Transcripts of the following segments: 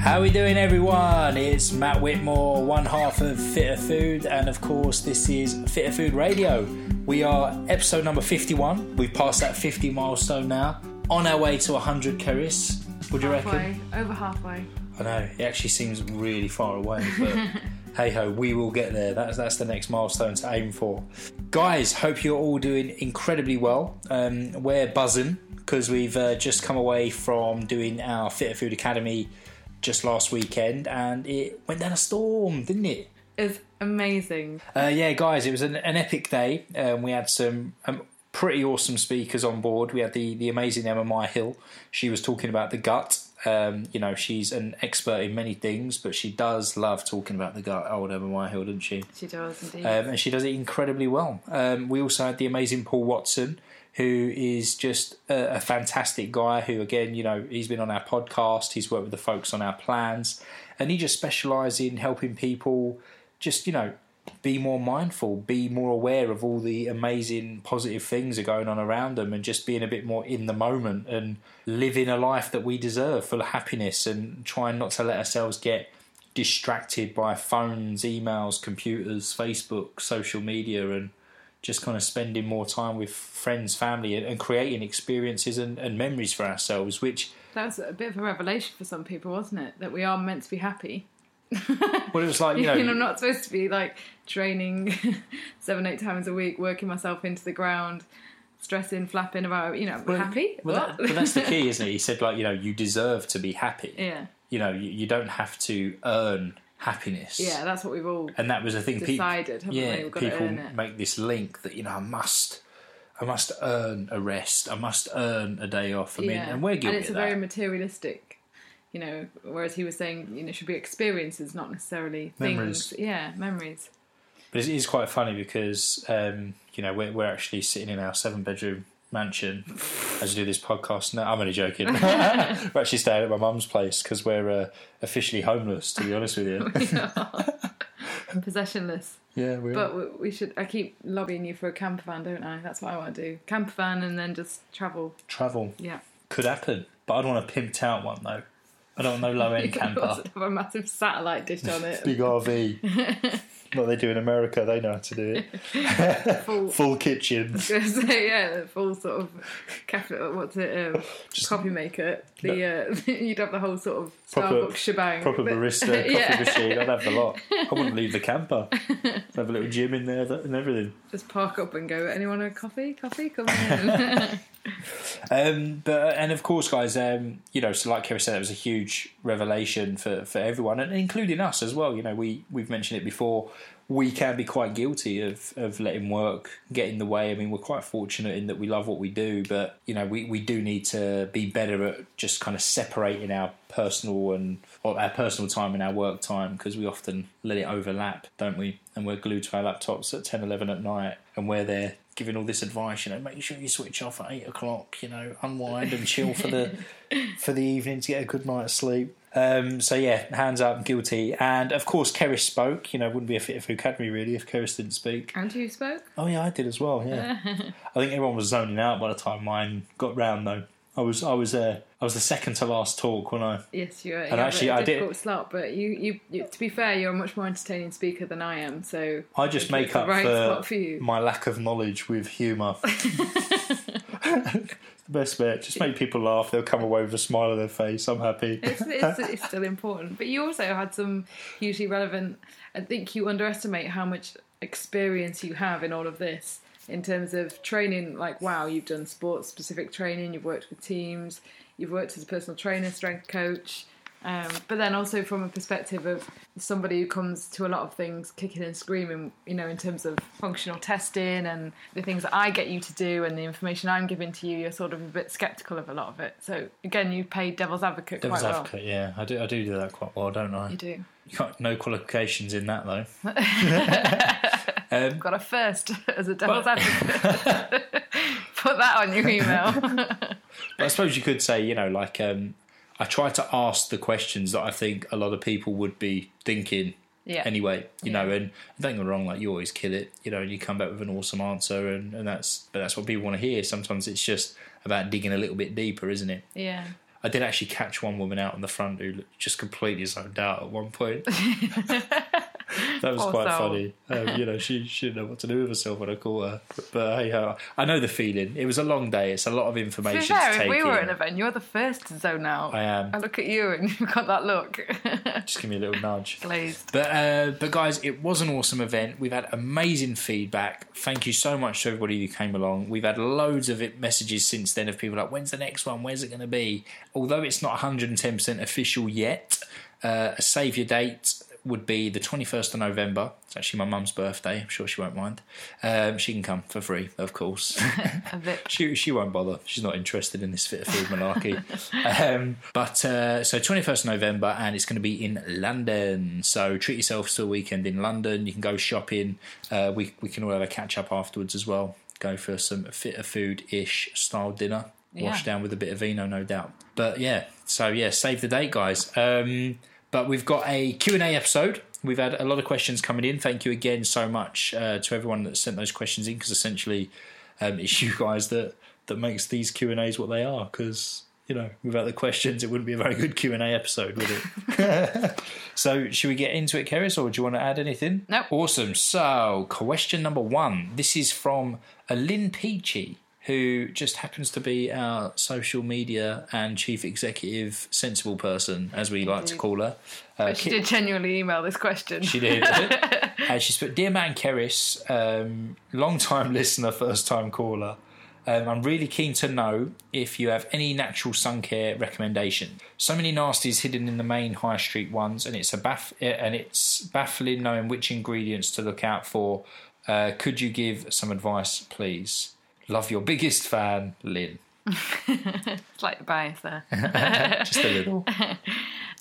How are we doing, everyone? It's Matt Whitmore, one half of Fitter Food, and of course, this is Fitter Food Radio. We are episode number 51. We've passed that 50 milestone now. On our way to 100, Keris. What do you reckon? Halfway, over halfway. I know it actually seems really far away, but hey ho, we will get there. That's that's the next milestone to aim for. Guys, hope you're all doing incredibly well. Um, we're buzzing because we've uh, just come away from doing our Fitter Food Academy just last weekend, and it went down a storm, didn't it? It's amazing. Uh, yeah, guys, it was an, an epic day. Um, we had some um, pretty awesome speakers on board. We had the the amazing Emma Myhill. She was talking about the gut. Um, you know, she's an expert in many things, but she does love talking about the gut. Old Emma Myhill, doesn't she? She does indeed. Um, and she does it incredibly well. Um, we also had the amazing Paul Watson, who is just a, a fantastic guy. Who, again, you know, he's been on our podcast. He's worked with the folks on our plans, and he just specialises in helping people just, you know, be more mindful, be more aware of all the amazing positive things that are going on around them, and just being a bit more in the moment and living a life that we deserve, full of happiness, and trying not to let ourselves get distracted by phones, emails, computers, Facebook, social media, and just kind of spending more time with friends, family, and, and creating experiences and, and memories for ourselves, which that was a bit of a revelation for some people, wasn't it? That we are meant to be happy. well, it was like you know, I'm not supposed to be like training seven, eight times a week, working myself into the ground, stressing, flapping about. You know, Well, happy. Well, that, but that's the key, isn't it? He said, like, you know, you deserve to be happy. yeah, You know, you, you don't have to earn happiness. yeah. That's what we've all And that was the thing. People, decided, haven't yeah, we? We've got to people make this link that you know, I must, I must earn a rest. I must earn a day off. I mean, yeah, and we're guilty and it's a that. very materialistic. You know, whereas he was saying, you know, it should be experiences, not necessarily things. Memories. Yeah, memories. But it is quite funny because um, you know we're, we're actually sitting in our seven bedroom mansion as we do this podcast. No, I'm only joking. we're actually staying at my mum's place because we're uh, officially homeless. To be honest with you, Possessionless. yeah, we are. But we- we should. I keep lobbying you for a camper van, don't I? That's what I want to do. Camper van and then just travel. Travel Yeah. could happen, but I'd want a pimped out one though. I don't want no low end camper. have a massive satellite dish on it. Big RV. What they do in America, they know how to do it. full, Full kitchen. so, yeah, full sort of cafe. What's it? Um, coffee maker. The uh, you'd have the whole sort of Proper- Starbucks shebang. Proper But- barista, coffee Yeah. machine. I'd have the lot. I wouldn't leave the camper. I'd have a little gym in there and everything. Just park up and go. Anyone a coffee? Coffee? Come in. Um, but and of course, guys, um, you know, so like Keris said, it was a huge revelation for, for everyone, and including us as well. You know, we we've mentioned it before. We can be quite guilty of, of letting work get in the way. I mean, we're quite fortunate in that we love what we do, but you know, we, we do need to be better at just kind of separating our personal and our personal time and our work time because we often let it overlap, don't we? And we're glued to our laptops at 10, 11 at night, and we're there giving all this advice. You know, make sure you switch off at eight o'clock. You know, unwind and chill for the for the evening to get a good night's sleep. Um, so yeah, hands up, guilty. And of course, Keris spoke. You know, wouldn't be a Fit Food Academy really if Keris didn't speak. and you spoke. Oh yeah, I did as well. Yeah, I think everyone was zoning out by the time mine got round though. I was I was uh, I was the second to last talk when I Yes, you're. And you're actually, a I did- difficult slot, but you, you, you, to be fair, you're a much more entertaining speaker than I am. So I just make up right for, for you. my lack of knowledge with humour. the best bit, just make people laugh. They'll come away with a smile on their face. I'm happy. it's, it's, it's still important. But you also had some hugely relevant. I think you underestimate how much experience you have in all of this in terms of training. Like, wow, you've done sports specific training, you've worked with teams, you've worked as a personal trainer, strength coach. Um, but then also from a perspective of somebody who comes to a lot of things kicking and screaming, you know, in terms of functional testing and the things that I get you to do and the information I'm giving to you, you're sort of a bit skeptical of a lot of it. So again, you play devil's advocate Devil's quite advocate, yeah, I do. I do do that quite well, don't I? You do. You've got no qualifications in that though. um, Got a first as a devil's advocate. Put that on your email. But I suppose you could say, you know, like um, I try to ask the questions that I think a lot of people would be thinking yeah. anyway, you know, and don't get me wrong, like you always kill it, you know, and you come back with an awesome answer and, and that's but that's what people want to hear. Sometimes it's just about digging a little bit deeper, isn't it? Yeah. I did actually catch one woman out on the front who just completely zoned out at one point. that was Poor quite soul. funny. Um, you know, she, she didn't know what to do with herself when I caught her. But hey, uh, I know the feeling. It was a long day. It's a lot of To information be to, fair, take if we were in. at an event, you're the first to zone out. I am. I look at you and you've got that look. Just give me a little nudge. Glazed. But uh, but guys, it was an awesome event. We've had amazing feedback. Thank you so much to everybody who came along. We've had loads of messages since then of people like, "When's the next one? Where's it going to be?" Although it's not 110 percent official yet, uh, a save your date would be the 21st of November. It's actually my mum's birthday. I'm sure she won't mind. Um, she can come for free, of course. She she won't bother. She's not interested in this Fitter Food malarkey. um, but uh, so 21st November, and it's going to be in London. So treat yourself to a weekend in London. You can go shopping. Uh, we we can all have a catch up afterwards as well. Go for some Fitter Food ish style dinner. Washed down with a bit of vino, no doubt. But yeah, so yeah, save the date, guys. Um, but we've got a Q&A episode. We've had a lot of questions coming in. Thank you again so much uh, to everyone that sent those questions in because essentially um, it's you guys that, that makes these Q&As what they are because, you know, without the questions it wouldn't be a very good Q&A episode, would it? so should we get into it, Keris, or do you want to add anything? Nope. Awesome. So question number one. This is from a Lynn Peachy who just happens to be our social media and chief executive sensible person, as we like to call her. Uh, she Ki- did genuinely email this question. she did. uh, she's put, Dear man Keris, um, long time listener, first time caller. Um, I'm really keen to know if you have any natural sun care recommendation. So many nasties hidden in the main high street ones, and it's a baff- uh, and it's baffling knowing which ingredients to look out for. Uh, could you give some advice, please? Love your biggest fan, Lynn. It's like the bias there. Just a little.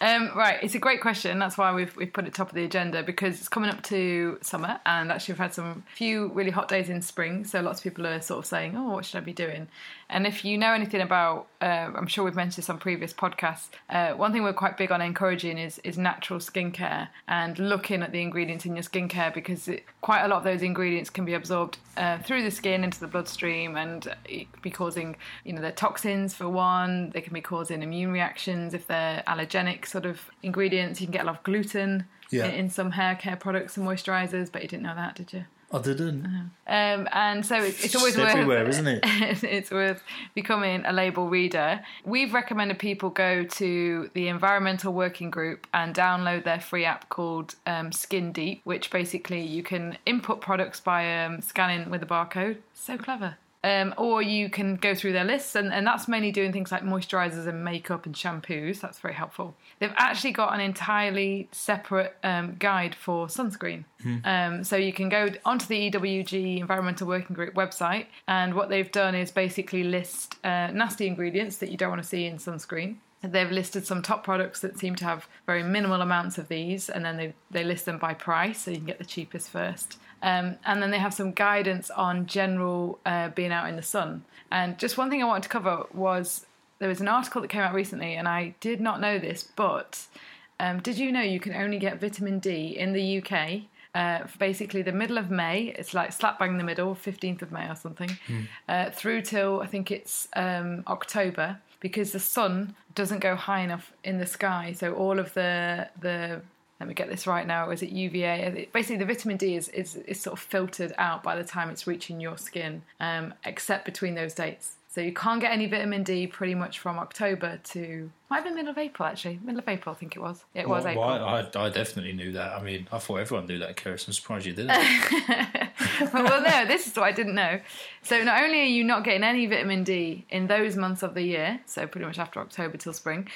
Um, right, it's a great question. That's why we've we've put it top of the agenda because it's coming up to summer, and actually we've had some few really hot days in spring. So lots of people are sort of saying, "Oh, what should I be doing?" And if you know anything about, uh, I'm sure we've mentioned this on previous podcasts. Uh, one thing we're quite big on encouraging is is natural skincare and looking at the ingredients in your skincare because it, quite a lot of those ingredients can be absorbed uh, through the skin into the bloodstream, and it be causing, you know, they're toxins for one. They can be causing immune reactions if they're allergenic sort of ingredients. You can get a lot of gluten Yeah. in, in some hair care products and moisturizers, but you didn't know that, did you? I didn't. Um, and so it's, it's always worth everywhere, isn't it? it's worth becoming a label reader. We've recommended people go to the Environmental Working Group and download their free app called um, Skin Deep, which basically you can input products by um, scanning with a barcode. So clever. Um, or you can go through their lists, and, and that's mainly doing things like moisturizers and makeup and shampoos. That's very helpful. They've actually got an entirely separate um, guide for sunscreen. Um, so you can go onto the EWG Environmental Working Group website, and what they've done is basically list uh, nasty ingredients that you don't want to see in sunscreen. They've listed some top products that seem to have very minimal amounts of these, and then they, they list them by price, so you can get the cheapest first. Um, and then they have some guidance on general uh, being out in the sun. And just one thing I wanted to cover was there was an article that came out recently, and I did not know this, but um, did you know you can only get vitamin D in the UK? Uh, basically the middle of May, it's like slap bang in the middle, 15th of May or something, uh, through till I think it's um, October, because the sun doesn't go high enough in the sky. So all of the the let me get this right now. Is it UVA? Basically, the vitamin D is, is, is sort of filtered out by the time it's reaching your skin, um, except between those dates. So you can't get any vitamin D pretty much from October to might have been middle of April actually. Middle of April, I think it was. It was April. well, I, I definitely knew that. I mean, I thought everyone knew that, Keris. I'm surprised you didn't. well, no, this is what I didn't know. So not only are you not getting any vitamin D in those months of the year, so pretty much after October till spring,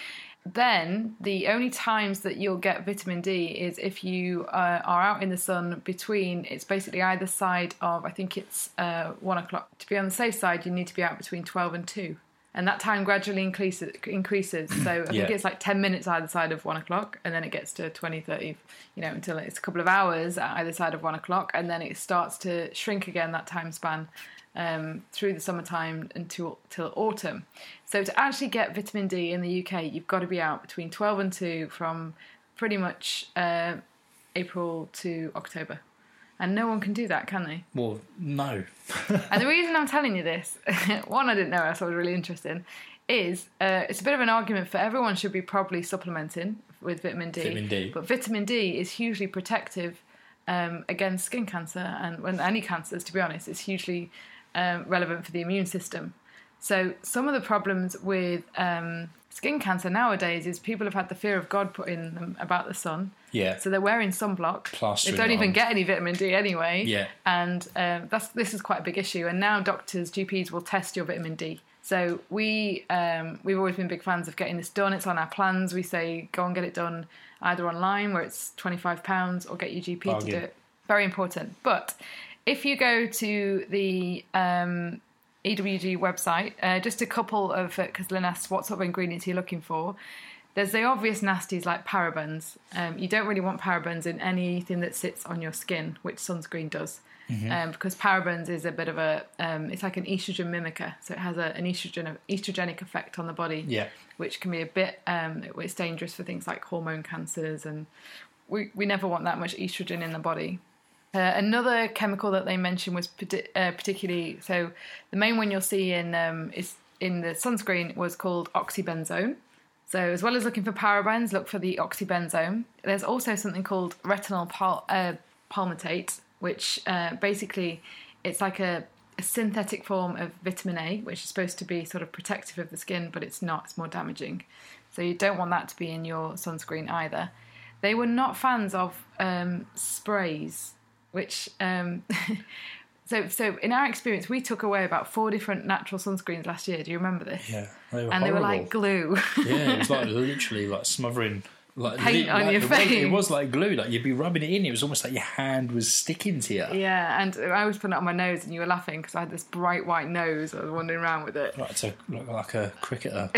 then the only times that you'll get vitamin D is if you uh, are out in the sun between. It's basically either side of. I think it's uh, one o'clock. To be on the safe side, you need to be out between twelve and two. And that time gradually increases. increases. So I think Yeah. it's like 10 minutes either side of one o'clock, and then it gets to 20, 30, you know, until it's a couple of hours at either side of one o'clock, and then it starts to shrink again that time span um, through the summertime until till autumn. So to actually get vitamin D in the UK, you've got to be out between 12 and 2 from pretty much uh, April to October. And no one can do that, can they? Well, no. And the reason I'm telling you this, one I didn't know, I thought was really interesting, is uh, it's a bit of an argument for everyone should be probably supplementing with vitamin D. Vitamin D. But vitamin D is hugely protective um, against skin cancer and well, any cancers, to be honest. It's hugely um, relevant for the immune system. So some of the problems with um, skin cancer nowadays is people have had the fear of God put in them about the sun. Yeah. So they're wearing sunblock. Plastering they don't even on. get any vitamin D anyway. Yeah. And um, that's this is quite a big issue. And now doctors, GPs will test your vitamin D. So we um, we've always been big fans of getting this done. It's on our plans. We say go and get it done either online where it's twenty five pounds or get your GP to do it. Very important. But if you go to the um, EWG website, uh, just a couple of because Lynn asked what sort of ingredients you're looking for. There's the obvious nasties like parabens. Um, you don't really want parabens in anything that sits on your skin, which sunscreen does, um, because parabens is a bit of a um, it's like an estrogen mimicker, so it has a, an estrogen estrogenic effect on the body, Yeah. which can be a bit um, it's dangerous for things like hormone cancers, and we we never want that much estrogen in the body. Uh, another chemical that they mentioned was uh, particularly so. The main one you'll see in um, is in the sunscreen was called oxybenzone. So as well as looking for parabens, look for the oxybenzone. There's also something called retinol pal- uh, palmitate, which uh, basically it's like a, a synthetic form of vitamin A, which is supposed to be sort of protective of the skin, but it's not. It's more damaging. So you don't want that to be in your sunscreen either. They were not fans of um, sprays, which um, so so in our experience, we took away about four different natural sunscreens last year. Do you remember this? Yeah. They were and they were like glue. yeah, it was like literally like smothering like Paint on like, your it was- face. It was like glue. Like you'd be rubbing it in. It was almost like your hand was sticking to you. yeah, and I was putting it on my nose, and you were laughing because I had this bright white nose. I was wandering around with it. Like to look like a cricketer.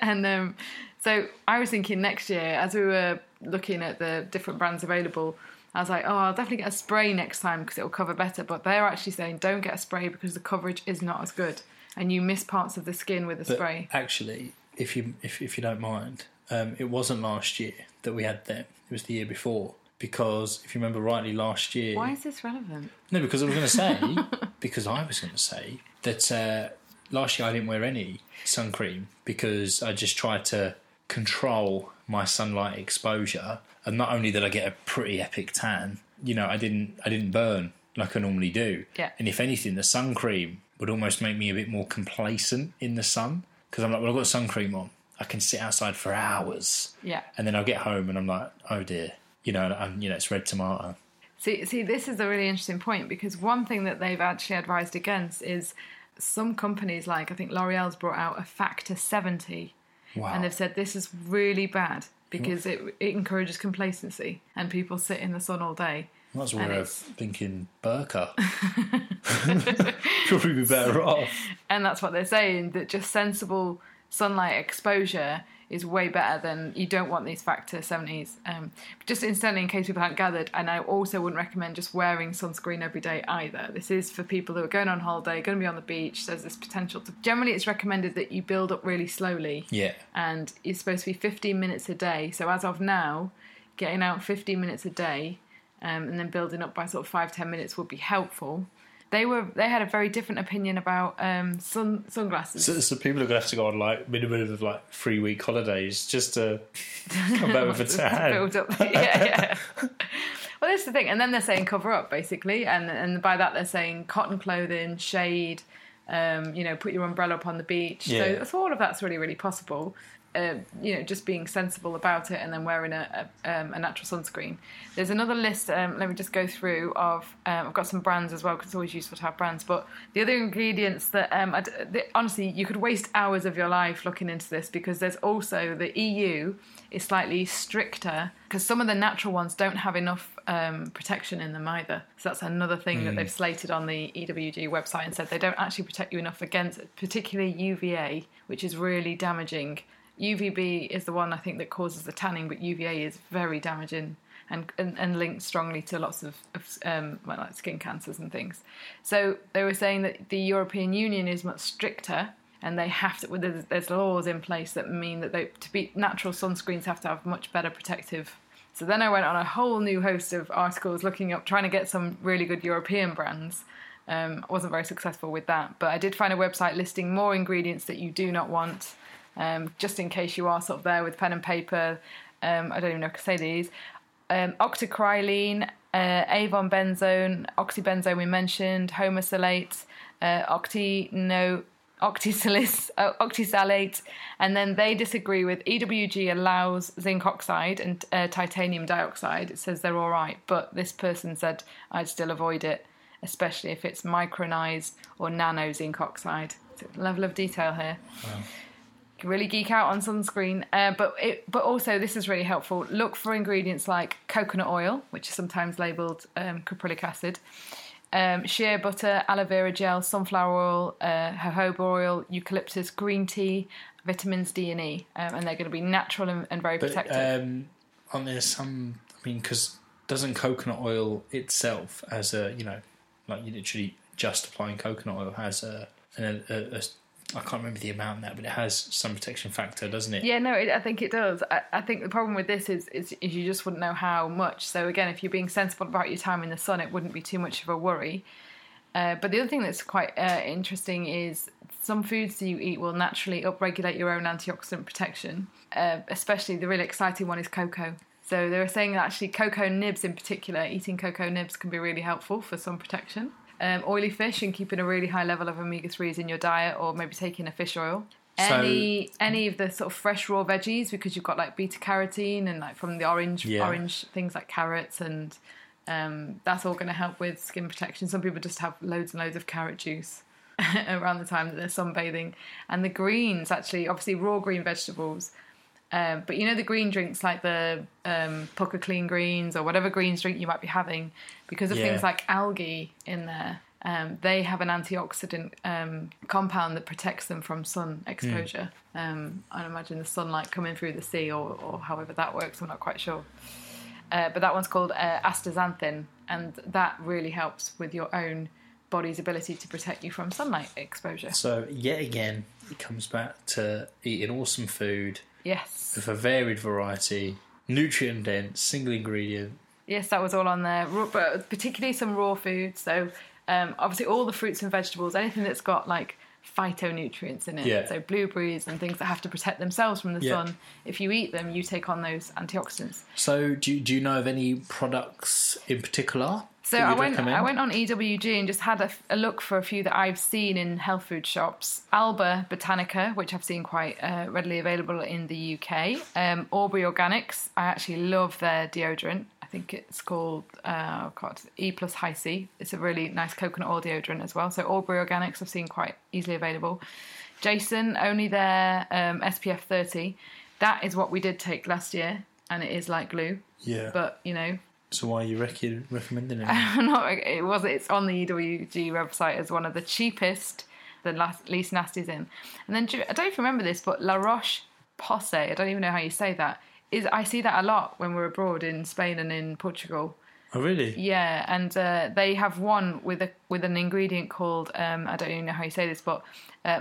and um, so I was thinking next year, as we were looking at the different brands available, I was like, oh, I'll definitely get a spray next time because it will cover better. But they're actually saying don't get a spray because the coverage is not as good, and you miss parts of the skin with a spray. actually, if you if if you don't mind, um, it wasn't last year that we had them. It was the year before. Because if you remember rightly, last year. Why is this relevant? No, because I was going to say, because I was going to say that uh, last year I didn't wear any sun cream because I just tried to control my sunlight exposure, and not only did I get a pretty epic tan, you know, I didn't I didn't burn like I normally do. Yeah. And if anything, the sun cream would almost make me a bit more complacent in the sun because I'm like, well, I've got sun cream on. I can sit outside for hours, Yeah. and then I'll get home and I'm like, oh dear, you know, and you know, it's red tomato. See, see, this is a really interesting point because one thing that they've actually advised against is some companies, like I think L'Oreal's brought out a factor 70, Wow. and they've said this is really bad because it, it encourages complacency and people sit in the sun all day. That's where I'm thinking Burka. Probably be better off. And that's what they're saying that just sensible sunlight exposure is way better than you don't want these factor 70s. Um, just incidentally, in case people haven't gathered, and I also wouldn't recommend just wearing sunscreen every day either. This is for people who are going on holiday, going to be on the beach. There's this potential to. Generally, it's recommended that you build up really slowly. Yeah. and it's supposed to be 15 minutes a day. So as of now, getting out 15 minutes a day um, and then building up by sort of five 10 minutes would be helpful. They were they had a very different opinion about um, sun sunglasses. So, so people are going to have to go on like minimum of like three week holidays just to come back with a tan. Build up, yeah, yeah. well, that's the thing, and then they're saying cover up basically, and and by that they're saying cotton clothing, shade, um, you know, put your umbrella up on the beach. Yeah. So, so all of that's really really possible. Uh, you know, just being sensible about it and then wearing a, a, um, a natural sunscreen. There's another list. Um, let me just go through. Of um, I've got some brands as well because it's always useful to have brands. But the other ingredients that um, I d the, honestly you could waste hours of your life looking into this because there's also the EU is slightly stricter because some of the natural ones don't have enough um, protection in them either. So that's another thing that they've slated on the EWG website and said they don't actually protect you enough against, particularly UVA, which is really damaging. UVB is the one I think that causes the tanning, but UVA is very damaging and and, and linked strongly to lots of, of um, well, like skin cancers and things. So they were saying that the European Union is much stricter, and they have to. There's, there's laws in place that mean that they to be natural sunscreens have to have much better protective So then I went on a whole new host of articles looking up, trying to get some really good European brands. Um, I wasn't very successful with that, but I did find a website listing more ingredients that you do not want, um, just in case you are sort of there with pen and paper. Um, I don't even know if I say these. Um, octocrylene, uh, avobenzone, oxybenzone we mentioned, homosalate, uh, octisalis, uh, octisalate, and then they disagree with EWG allows zinc oxide and uh, titanium dioxide. It says they're all right, but this person said I'd still avoid it, especially if it's micronized or nano zinc oxide. So level of detail here. Can really geek out on sunscreen, uh, but it, but also this is really helpful. Look for ingredients like coconut oil, which is sometimes labelled um, caprylic acid, um, shea butter, aloe vera gel, sunflower oil, uh, jojoba oil, eucalyptus, green tea, vitamins D and E, um, and they're going to be natural and, and very But protective. um, aren't there some? I mean, because doesn't coconut oil itself, as a you know, like you literally just applying coconut oil has a, a, a, a I can't remember the amount that, but it has some protection factor, doesn't it? Yeah, no, it, I think it does. I, I think the problem with this is, is is you just wouldn't know how much. So again, if you're being sensible about your time in the sun, it wouldn't be too much of a worry. Uh, but the other thing that's quite uh, interesting is some foods that you eat will naturally upregulate your own antioxidant protection. Uh, especially the really exciting one is cocoa. So they were saying that actually cocoa nibs in particular, eating cocoa nibs can be really helpful for sun protection. Um, oily fish and keeping a really high level of omega threes in your diet, or maybe taking a fish oil. So- Any any of the sort of fresh raw veggies because you've got like beta carotene and like from the orange Yeah. orange things like carrots and um, that's all going to help with skin protection. Some people just have loads and loads of carrot juice around the time that they're sunbathing. And the greens, actually, obviously raw green vegetables. Um, but you know the green drinks like the um, Pukka Clean Greens or whatever greens drink you might be having, because of Yeah. things like algae in there, um, they have an antioxidant um, compound that protects them from sun exposure. Um, I imagine the sunlight coming through the sea or, or however that works. I'm not quite sure. Uh, but that one's called uh, astaxanthin, and that really helps with your own body's ability to protect you from sunlight exposure. So yet again, it comes back to eating awesome food Yes, with a varied variety, nutrient dense, single ingredient. yes, that was all on there. But particularly some raw foods. So um, obviously all the fruits and vegetables, anything that's got like phytonutrients in it. Yeah. So blueberries and things that have to protect themselves from the Yeah. sun. If you eat them, you take on those antioxidants. So do you, do you know of any products in particular? So I went, recommend? I went on EWG and just had a, a look for a few that I've seen in health food shops. Alba Botanica, which I've seen quite uh, readily available in the UK. Um, Aubrey Organics, I actually love their deodorant. I think it's called uh, God, E plus High C. It's a really nice coconut oil deodorant as well. So Aubrey Organics I've seen quite easily available. Jason, only their um, SPF 30. That is what we did take last year, and it is like glue. Yeah. But you know, so why are you rec- recommending it? not it was it's on the EWG website as one of the cheapest, the last, least nasties in. And then I don't even remember this, but La Roche Posay, I don't even know how you say that. Is I see that a lot when we're abroad in Spain and in Portugal. oh really? Yeah, and uh, they have one with a with an ingredient called um, I don't even know how you say this, but uh,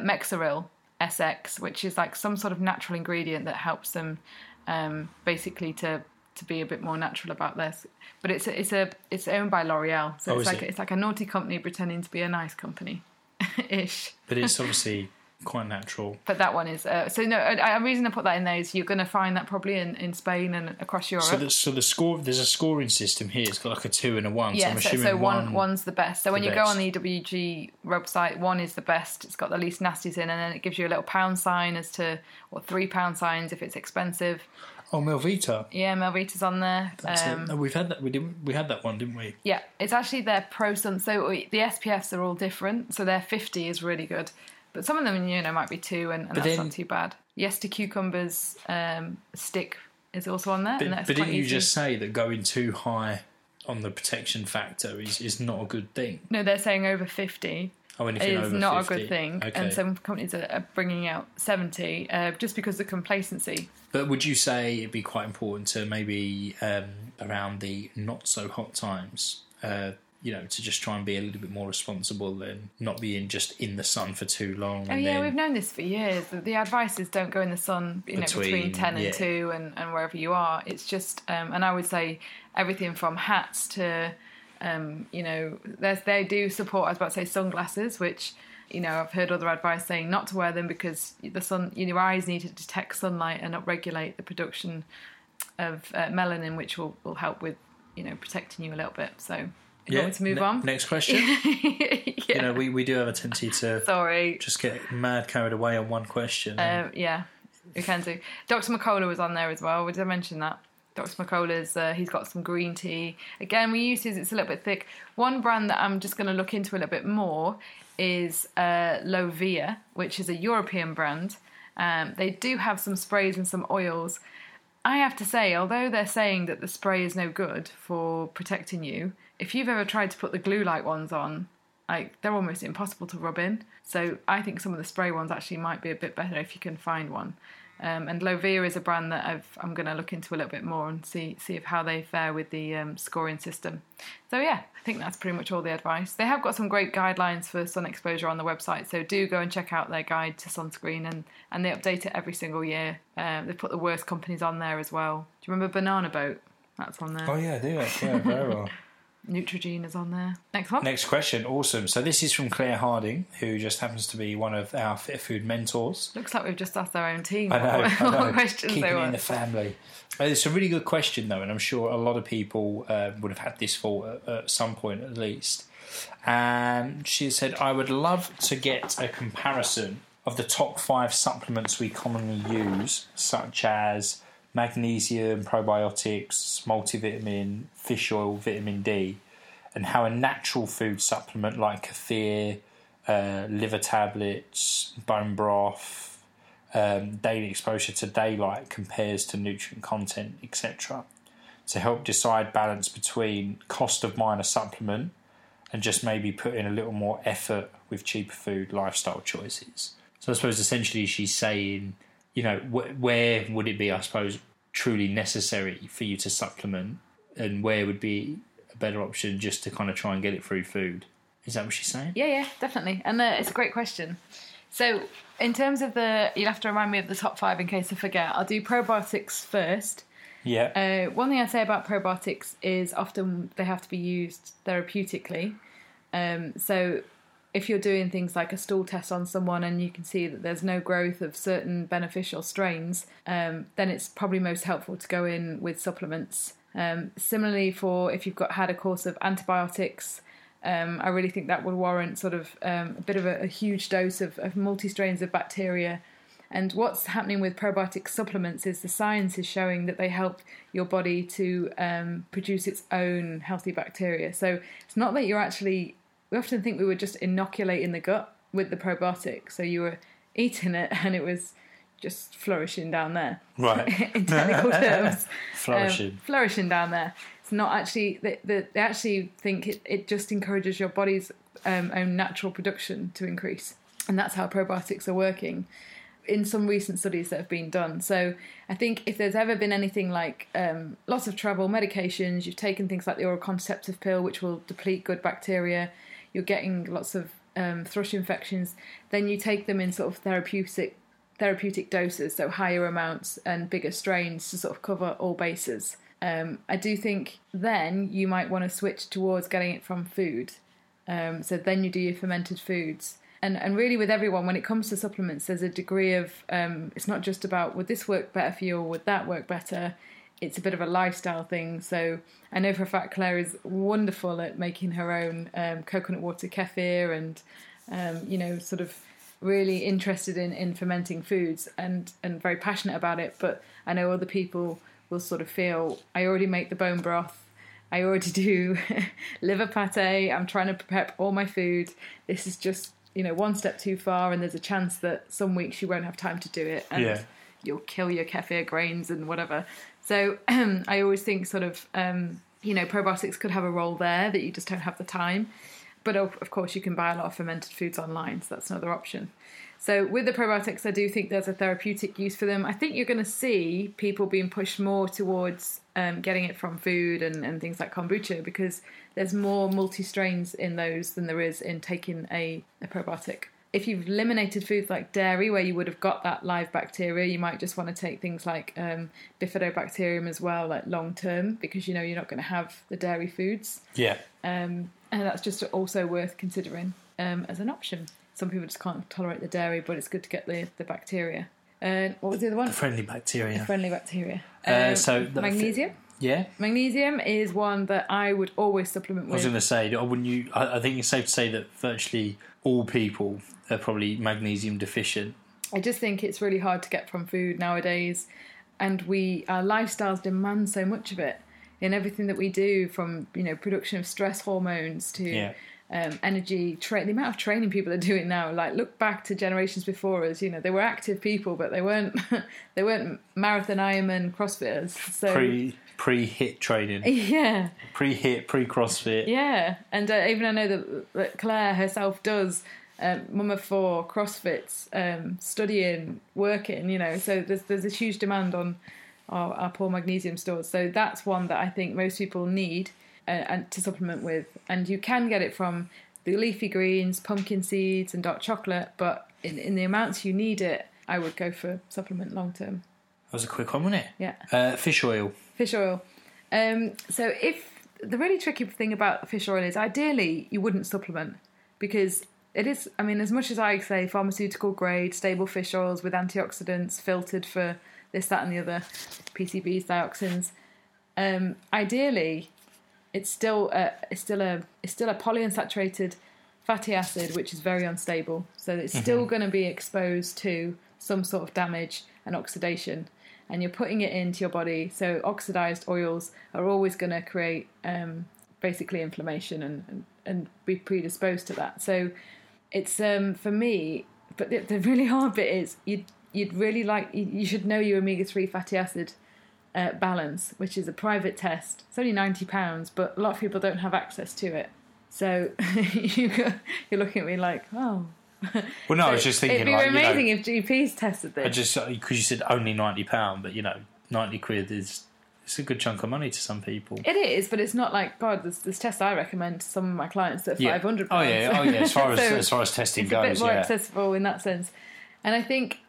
SX, which is like some sort of natural ingredient that helps them um, basically to to be a bit more natural about this. But it's a, it's a it's owned by L'Oreal, so Oh, it's like it? it's like a naughty company pretending to be a nice company, ish. But it's obviously quite natural. But that one is uh, so no. A, a reason I put that in there is you're going to find that probably in, in Spain and across Europe. So the, so the score there's a scoring system here. It's got like a two and a one. so Yeah, I'm so, assuming so one, one one's the best. So when you go on the EWG website, one is the best. It's got the least nasties in, and then it gives you a little pound sign as to or three pound signs if it's expensive. Oh, Melvita. Yeah, Melvita's on there. That's it. Um, No, we've had that. We didn't. We had that one, didn't we? yeah, it's actually their pro sun. So the SPFs are all different. So their fifty is really good, but some of them you know might be two, and, and that's then- not too bad. Yes to cucumbers um, stick is also on there, and But, that's but didn't you just say that going too high on the protection factor is, is not a good thing? No, they're saying over fifty. Oh, is over not 50. a good thing, Okay. and some companies are, bringing out seventy uh, just because of complacency. But would you say it'd be quite important to maybe um, around the not so hot times, uh, you know, to just try and be a little bit more responsible and not being just in the sun for too long. Oh yeah, then, we've known this for years. The- advice is don't go in the sun, you know, Between, between ten and yeah. two, and, and wherever you are. It's just, um, and I would say everything from hats to, um, you know, they do support. I was about to say sunglasses, which, you know, I've heard other advice saying not to wear them because the sun, your eyes need to detect sunlight and upregulate the production of uh, melanin, which will will help with, you know, protecting you a little bit. So, you want me to move ne- on? Next question. yeah. You know, we, we do have a tendency to Sorry. just get mad carried away on one question. Uh, yeah, we can do. Dr. McCullough was on there as well. Did I mention that? Dr. McCullough's, uh, he's got some green tea. Again, we use his, it's a little bit thick. One brand that I'm just going to look into a little bit more is uh, Lovia, which is a European brand. Um, they do have some sprays and some oils. I have to say, although they're saying that the spray is no good for protecting you, if you've ever tried to put the glue like ones on, like they're almost impossible to rub in. So I think some of the spray ones actually might be a bit better if you can find one. Um, and Lovia is a brand that I've, I'm going to look into a little bit more and see see if how they fare with the um, scoring system. So yeah, I think that's pretty much all the advice. They have got some great guidelines for sun exposure on the website, so do go and check out their guide to sunscreen, and and they update it every single year. Um, they put the worst companies on there as well. Do you remember Banana Boat? That's on there. oh, yeah, I do. Yeah, very well. Neutrogena is on there. Next one. Next question. Awesome. So this is from Claire Harding, who just happens to be one of our Fit Food mentors. Looks like we've just asked our own team I know, what, I know. questions Keeping in the family. Uh, It's a really good question, though, and I'm sure a lot of people uh, would have had this thought at, at some point at least. And she said, I would love to get a comparison of the top five supplements we commonly use, such as magnesium, probiotics, multivitamin, fish oil, vitamin D, and how a natural food supplement like kefir, uh, liver tablets, bone broth, um, daily exposure to daylight compares to nutrient content, etc. To help decide balance between cost of minor supplement and just maybe put in a little more effort with cheaper food lifestyle choices. So I suppose essentially she's saying, you know, wh- where would it be, I suppose, truly necessary for you to supplement, and where would be a better option just to kind of try and get it through food? Is that what she's saying? Yeah, yeah, definitely. And uh, it's a great question. So, in terms of the, you'll have to remind me of the top five in case I forget. I'll do probiotics first. Yeah. Uh, one thing I'd say about probiotics is often they have to be used therapeutically. Um, so, if you're doing things like a stool test on someone and you can see that there's no growth of certain beneficial strains, um, then it's probably most helpful to go in with supplements. Um, similarly, for if you've got had a course of antibiotics, um, I really think that would warrant sort of um, a bit of a, a huge dose of, of multi strains of bacteria. And what's happening with probiotic supplements is the science is showing that they help your body to um, produce its own healthy bacteria. So it's not that you're actually, we often think we were just inoculating the gut with the probiotic. So you were eating it and it was just flourishing down there right. in technical terms. Flourishing. Um, flourishing down there. It's not actually, they, they, they actually think it, it just encourages your body's um, own natural production to increase. And that's how probiotics are working in some recent studies that have been done. So I think if there's ever been anything like um, lots of travel, medications, you've taken things like the oral contraceptive pill, which will deplete good bacteria, you're getting lots of um, thrush infections, then you take them in sort of therapeutic therapeutic doses, so higher amounts and bigger strains to sort of cover all bases. Um, I do think then you might want to switch towards getting it from food. Um, so then you do your fermented foods. And, and really, with everyone, when it comes to supplements, there's a degree of um, it's not just about would this work better for you or would that work better. It's a bit of a lifestyle thing. So I know for a fact Claire is wonderful at making her own um, coconut water kefir and um, you know sort of really interested in, in fermenting foods and, and very passionate about it. But I know other people will sort of feel I already make the bone broth. I already do liver pate. I'm trying to prep all my food. This is just you know one step too far, and there's a chance that some weeks you won't have time to do it, and Yeah. you'll kill your kefir grains and whatever. So I always think sort of um, you know probiotics could have a role there that you just don't have the time. but of, of course, you can buy a lot of fermented foods online, so that's another option. So with the probiotics, I do think there's a therapeutic use for them. I think you're going to see people being pushed more towards um, getting it from food and, and things like kombucha because there's more multi strains in those than there is in taking a, a probiotic. If you've eliminated foods like dairy, where you would have got that live bacteria, you might just want to take things like um, bifidobacterium as well, like long term, because you know you're not going to have the dairy foods. Yeah. Um, and that's just also worth considering um, as an option. Some people just can't tolerate the dairy, but it's good to get the, the bacteria. And what was the other one? The friendly bacteria. Friendly bacteria. Uh, Um, so the- magnesium. Yeah. Magnesium is one that I would always supplement I was going to say, wouldn't you? I, I think it's safe to say that virtually all people are probably magnesium deficient. I just think it's really hard to get from food nowadays, and we our lifestyles demand so much of it in everything that we do, from you know production of stress hormones to Yeah. um, energy. Tra- the amount of training people are doing now, like look back to generations before us. You know, they were active people, but they weren't they weren't marathon Ironman CrossFitters. So Pre pre HIIT training, yeah, pre HIIT, pre CrossFit. Yeah, and uh, even I know that, that Claire herself does um, mum of four CrossFits, um, studying, working. You know, so there's there's a huge demand on our, our poor magnesium stores. So that's one that I think most people need uh, and to supplement with, and you can get it from the leafy greens, pumpkin seeds, and dark chocolate. But in in the amounts you need it, I would go for supplement long term. That was a quick one, wasn't it? Yeah Uh, fish oil. fish oil. Um, so if the really tricky thing about fish oil is ideally you wouldn't supplement because it is. I mean, as much as I say pharmaceutical grade stable fish oils with antioxidants filtered for this, that, and the other PCBs, dioxins. Um, ideally, it's still a, it's still a it's still a polyunsaturated fatty acid which is very unstable. So it's still going to be exposed to some sort of damage and oxidation, and you're putting it into your body. So oxidized oils are always going to create um, basically inflammation and, and and be predisposed to that. So it's um, for me. But the, the really hard bit is you'd you'd really like you, you should know your omega three fatty acid uh, balance, which is a private test. It's only ninety pounds, but a lot of people don't have access to it. So you go, you're looking at me like, oh. Well, no, I was just thinking, It'd be like, amazing you know, if GPs tested this. I just because you said only ninety pound, but you know, ninety quid is it's a good chunk of money to some people. It is, but it's not like God. There's, there's tests I recommend to some of my clients that are Yeah. five hundred. Oh yeah, oh yeah. As far as So as far as testing goes, yeah. it's a bit more yeah. accessible in that sense. And I think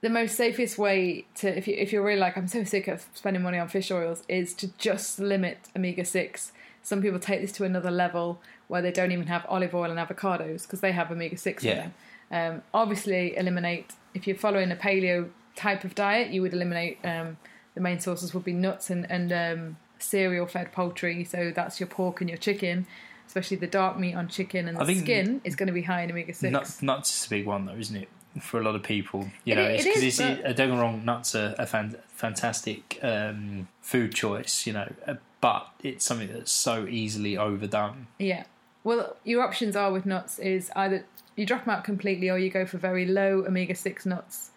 the most safest way to, if you if you're really like, I'm so sick of spending money on fish oils, is to just limit omega six. Some people take this to another level where they don't even have olive oil and avocados because they have omega six in them. Um, obviously, eliminate if you're following a paleo type of diet, you would eliminate um, the main sources would be nuts and and um, cereal fed poultry. So that's your pork and your chicken. Especially the dark meat on chicken and the skin is going to be high in omega six. Nuts, nuts is a big one though, isn't it? For a lot of people, you It know, it because it's but- uh, don't get wrong, nuts are a fan, fantastic um, food choice, you know, uh, but it's something that's so easily overdone. Yeah. Well, your options are with nuts is either you drop them out completely or you go for very low omega 6 nuts,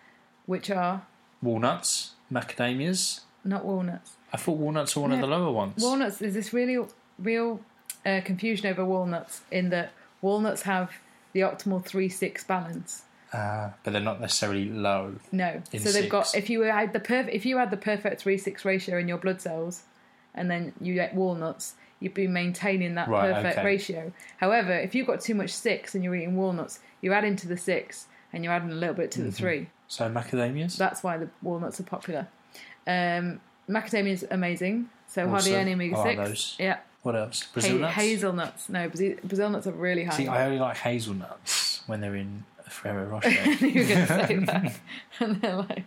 which are Walnuts, macadamias. not walnuts. I thought walnuts were one of the lower ones. Walnuts, there's this really real uh, confusion over walnuts in that walnuts have the optimal 3 6 balance. Uh, but they're not necessarily low. No. In so they've got if you had the perf- if you had the perfect 3 6 ratio in your blood cells and then you ate walnuts, you'd be maintaining that Right, perfect okay. ratio. However, if you've got too much 6 and you're eating walnuts, you're adding to the 6 and you're adding a little bit to Mm-hmm. the 3. So macadamias. That's why the walnuts are popular. Um, macadamia is amazing. So hardly Also, any omega six. Yeah, what else? Brazil nuts. hazelnuts. No, Brazil, Brazil nuts are really high. See, I only like hazelnuts when they're in a Ferrero Rocher. you were going to say that, and they're like,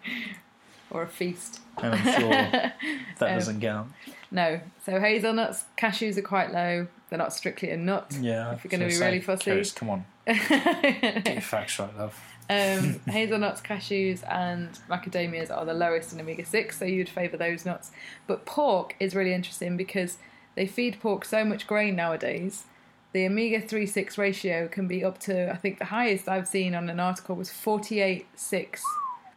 or a feast. and I'm sure that Um, doesn't count. No, so hazelnuts, cashews are quite low. They're not strictly a nut. Yeah. if you're gonna be gonna really fussy. Keris, come on. Get your facts right, love. Um, hazelnuts, cashews, and macadamias are the lowest in omega 6, so you'd favour those nuts. But pork is really interesting because they feed pork so much grain nowadays. The omega 3 6 ratio can be up to, I think the highest I've seen on an article was 48 6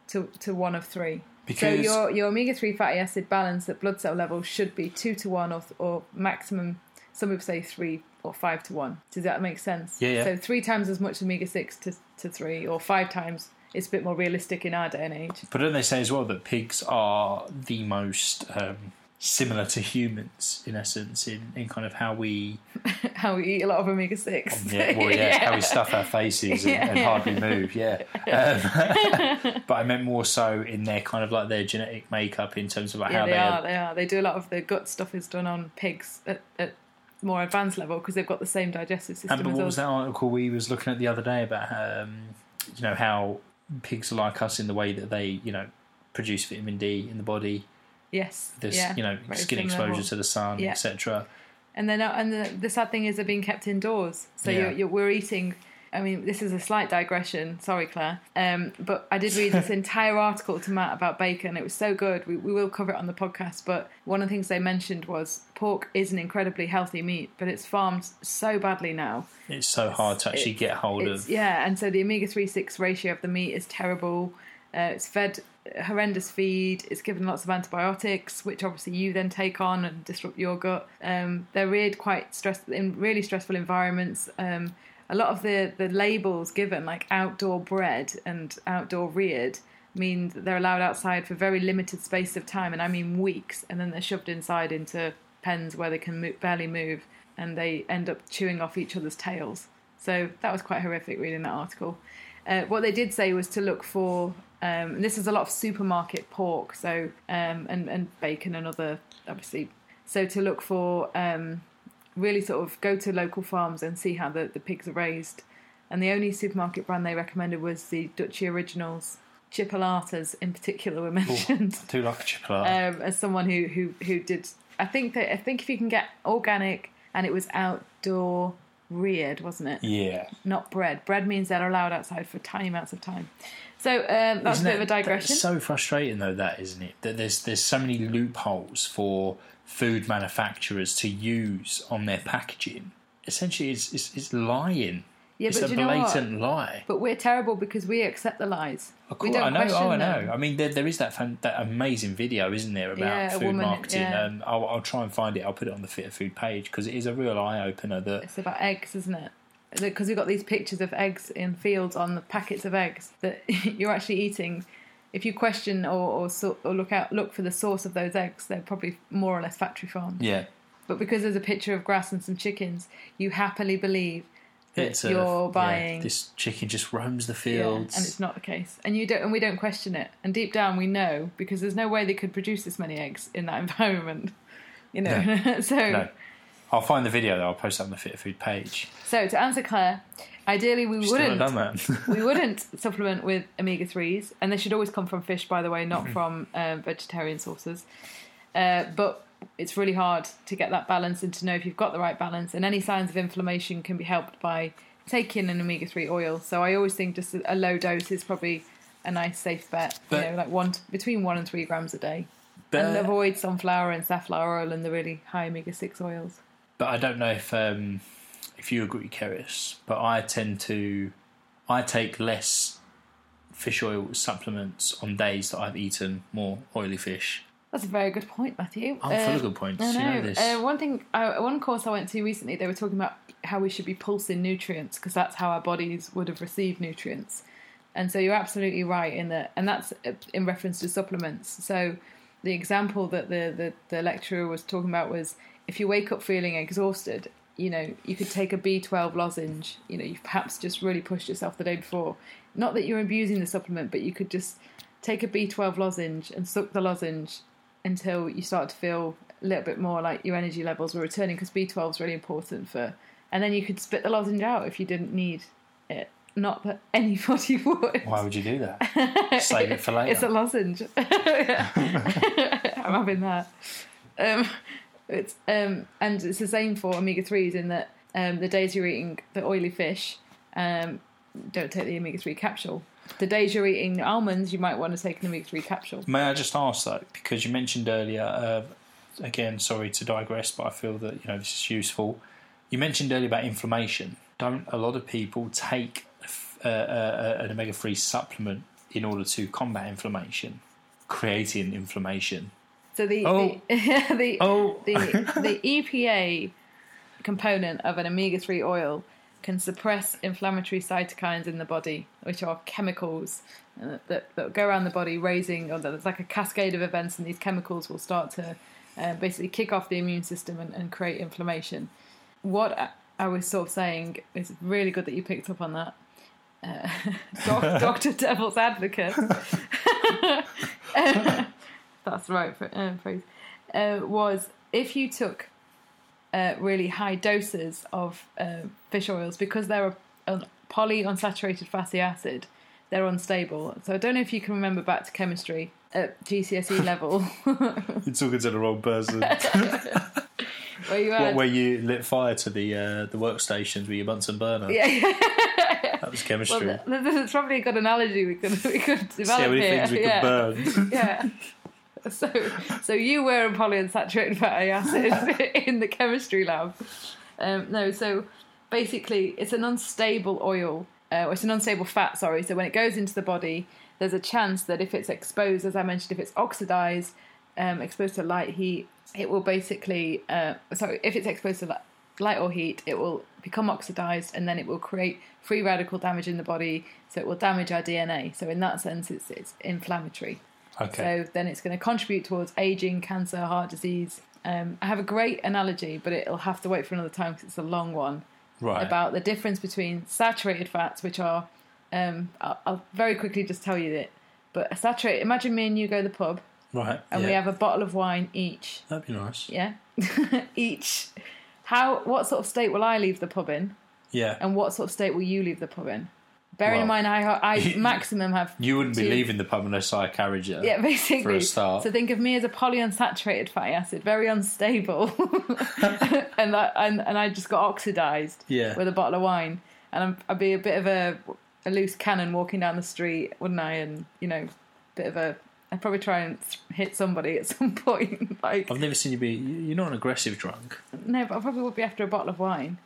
to, to 1 of 3. so Because- your, your omega 3 fatty acid balance at blood cell level should be 2 to 1 or, or maximum some people say three or five to one. Does that make sense? Yeah, yeah. So three times as much omega six to to three, or five times. It's a bit more realistic in our day and age. But don't they say as well that pigs are the most um, similar to humans in essence in, in kind of how we How we eat a lot of omega six. yeah, well, yeah, how we stuff our faces and, and hardly move, yeah. Um, but I meant more so in their kind of like their genetic makeup in terms of like Yeah, how they they are. They are. They do a lot of the gut stuff is done on pigs at, at more advanced level because they've got the same digestive system And what was that article we was looking at the other day about um, you know how pigs are like us in the way that they you know produce vitamin D in the body. Yes. This yeah. you know skin exposure level. to the sun, Yeah. etc. And then, and the, the sad thing is, they're being kept indoors. So Yeah. you're, you're, we're eating. I mean, this is a slight digression. Sorry, Claire. Um, but I did read this entire article to Matt about bacon. It was so good. We, we will cover it on the podcast. But one of the things they mentioned was pork is an incredibly healthy meat, but it's farmed so badly now. It's so hard to actually it's- get hold of. yeah, and so the omega three six ratio of the meat is terrible. Uh, it's fed horrendous feed. It's given lots of antibiotics, which obviously you then take on and disrupt your gut. Um, they're reared quite stress in really stressful environments. Um, a lot of the the labels given, like outdoor bred and outdoor reared, mean that they're allowed outside for very limited space of time, and I mean weeks, and then they're shoved inside into pens where they can barely move, and they end up chewing off each other's tails. So that was quite horrific reading that article. Uh, what they did say was to look for, um, and this is a lot of supermarket pork, so um, and and bacon and other obviously. So to look for um, really sort of go to local farms and see how the, the pigs are raised. And the only supermarket brand they recommended was the Duchy Originals. Chipolatas in particular were mentioned I do like a chipolata. um, as someone who, who who did. I think that I think if you can get organic and it was outdoor reared, wasn't it? yeah. Not bred. Bred means they're allowed outside for tiny amounts of time. So um, that's Isn't a bit of a digression. So frustrating, though, that isn't it? That there's there's so many loopholes for food manufacturers to use on their packaging. Essentially, it's it's, it's lying. yeah, it's but a you know what? blatant lie. But we're terrible because we accept the lies. Of we don't I know. question Oh, I know. them. I mean, there, there is that fan, that amazing video, isn't there, about Yeah, food woman- marketing? yeah. Um, I'll, I'll try and find it. I'll put it on the Fitter Food page because it is a real eye opener. That It's about eggs, isn't it? Because we've got these pictures of eggs in fields on the packets of eggs that you're actually eating. If you question or or, or look out look for the source of those eggs, they're probably more or less factory farmed. yeah, But because there's a picture of grass and some chickens, you happily believe that it's you're yeah, buying. this chicken just roams the Yeah, fields. and it's not the case, and you don't, and we don't question it. And deep down, we know because there's no way they could produce this many eggs in that environment. You know, so no. I'll find the video though. I'll post it on the Fitter Food page. so to answer Claire, ideally we Still wouldn't done that. we wouldn't supplement with omega threes, and they should always come from fish, by the way, not Mm-hmm. from um, vegetarian sources. Uh, but it's really hard to get that balance and to know if you've got the right balance. And any signs of inflammation can be helped by taking an omega three oil. So I always think just a low dose is probably a nice safe bet. But- you know, like one between one and three grams a day, but, and avoid sunflower and safflower oil and the really high omega six oils. But I don't know if um, if you agree, Keris, but I tend to I take less fish oil supplements on days that I've eaten more oily fish. That's a very good point, Matthew. I'm full Uh, of good points. I You know. know this. Uh, one thing, uh, one course I went to recently, they were talking about how we should be pulsing nutrients because that's how our bodies would have received nutrients. And so you're absolutely right in that, and that's uh, in reference to supplements. So the example that the, the, the lecturer was talking about was if you wake up feeling exhausted, you know, you could take a B12 lozenge. You know, you've perhaps just really pushed yourself the day before. Not that you're abusing the supplement, but you could just take a B12 lozenge and suck the lozenge until you start to feel a little bit more like your energy levels were returning because B12 is really important for. And then you could spit the lozenge out if you didn't need it. Not that anybody would. Why would you do that? Save it for later. It's a lozenge. I'm having that. Um, it's um, and it's the same for omega threes in that um, the days you're eating the oily fish, um, don't take the omega three capsule. The days you're eating almonds, you might want to take an omega three capsule. May I just ask though, because you mentioned earlier, uh, again, sorry to digress, but I feel that you know this is useful. You mentioned earlier about inflammation. Don't a lot of people take uh, uh, an omega three supplement in order to combat inflammation, creating inflammation? So the Oh. the, the, Oh. the the EPA component of an omega 3 oil can suppress inflammatory cytokines in the body, which are chemicals uh, that, that go around the body, raising, or there's like a cascade of events, and these chemicals will start to uh, basically kick off the immune system and, and create inflammation. What I- I was sort of saying is really good that you picked up on that. Uh, Dr. Devil's Advocate. That's the right uh, phrase. Uh, was if you took uh, really high doses of uh, fish oils because they're a, a polyunsaturated fatty acid, they're unstable. So I don't know if you can remember back to chemistry at GCSE level You're talking to the wrong person. where you what, where you lit fire to the uh, the workstations with your Bunsen burner? yeah, That was chemistry. th- there's probably a good analogy we could we could develop See how many here. things we yeah. could burn. yeah. So, so you were a polyunsaturated fatty acid in the chemistry lab. Um, no, so basically, it's an unstable oil. Uh, or it's an unstable fat. Sorry. So when it goes into the body, there's a chance that if it's exposed, as I mentioned, if it's oxidized, um, exposed to light heat, it will basically. Uh, sorry, if it's exposed to li- light or heat, it will become oxidized, and then it will create free radical damage in the body. So it will damage our DNA. So in that sense, it's it's inflammatory. Okay. So then it's going to contribute towards aging, cancer, heart disease. Um, I have a great analogy, but it'll have to wait for another time because it's a long one right. about the difference between saturated fats, which are, um, I'll, I'll very quickly just tell you that. But a saturated, imagine me and you go to the pub right. and yeah. we have a bottle of wine each. That'd be nice. Yeah, each. How? What sort of state will I leave the pub in, Yeah. and what sort of state will you leave the pub in? Bearing in mind, I, I maximum have You wouldn't be leaving the pub unless I carried you. Yeah, basically. For a start. So think of me as a polyunsaturated fatty acid, very unstable, and I, and and I just got oxidized Yeah. with a bottle of wine, and I'm, I'd be a bit of a a loose cannon walking down the street, wouldn't I? And you know, bit of a. I'd probably try and hit somebody at some point. like I've never seen you be. You're not an aggressive drunk. no, but I probably would be after a bottle of wine.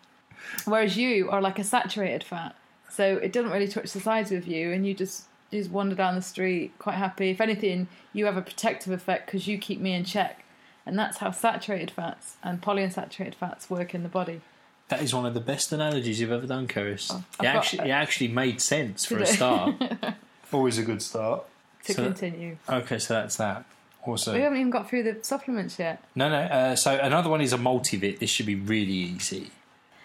Whereas you are like a saturated fat, so it doesn't really touch the sides with you, and you just you just wander down the street quite happy. If anything, you have a protective effect because you keep me in check, and that's how saturated fats and polyunsaturated fats work in the body. That is one of the best analogies you've ever done, Keris. Oh, it, I've actually, it actually made sense for a Did it? start. Always a good start. To So- continue, Okay, so that's that. Also, we haven't even got through the supplements yet. No, no. Uh, so another one is a multivit. This should be really easy.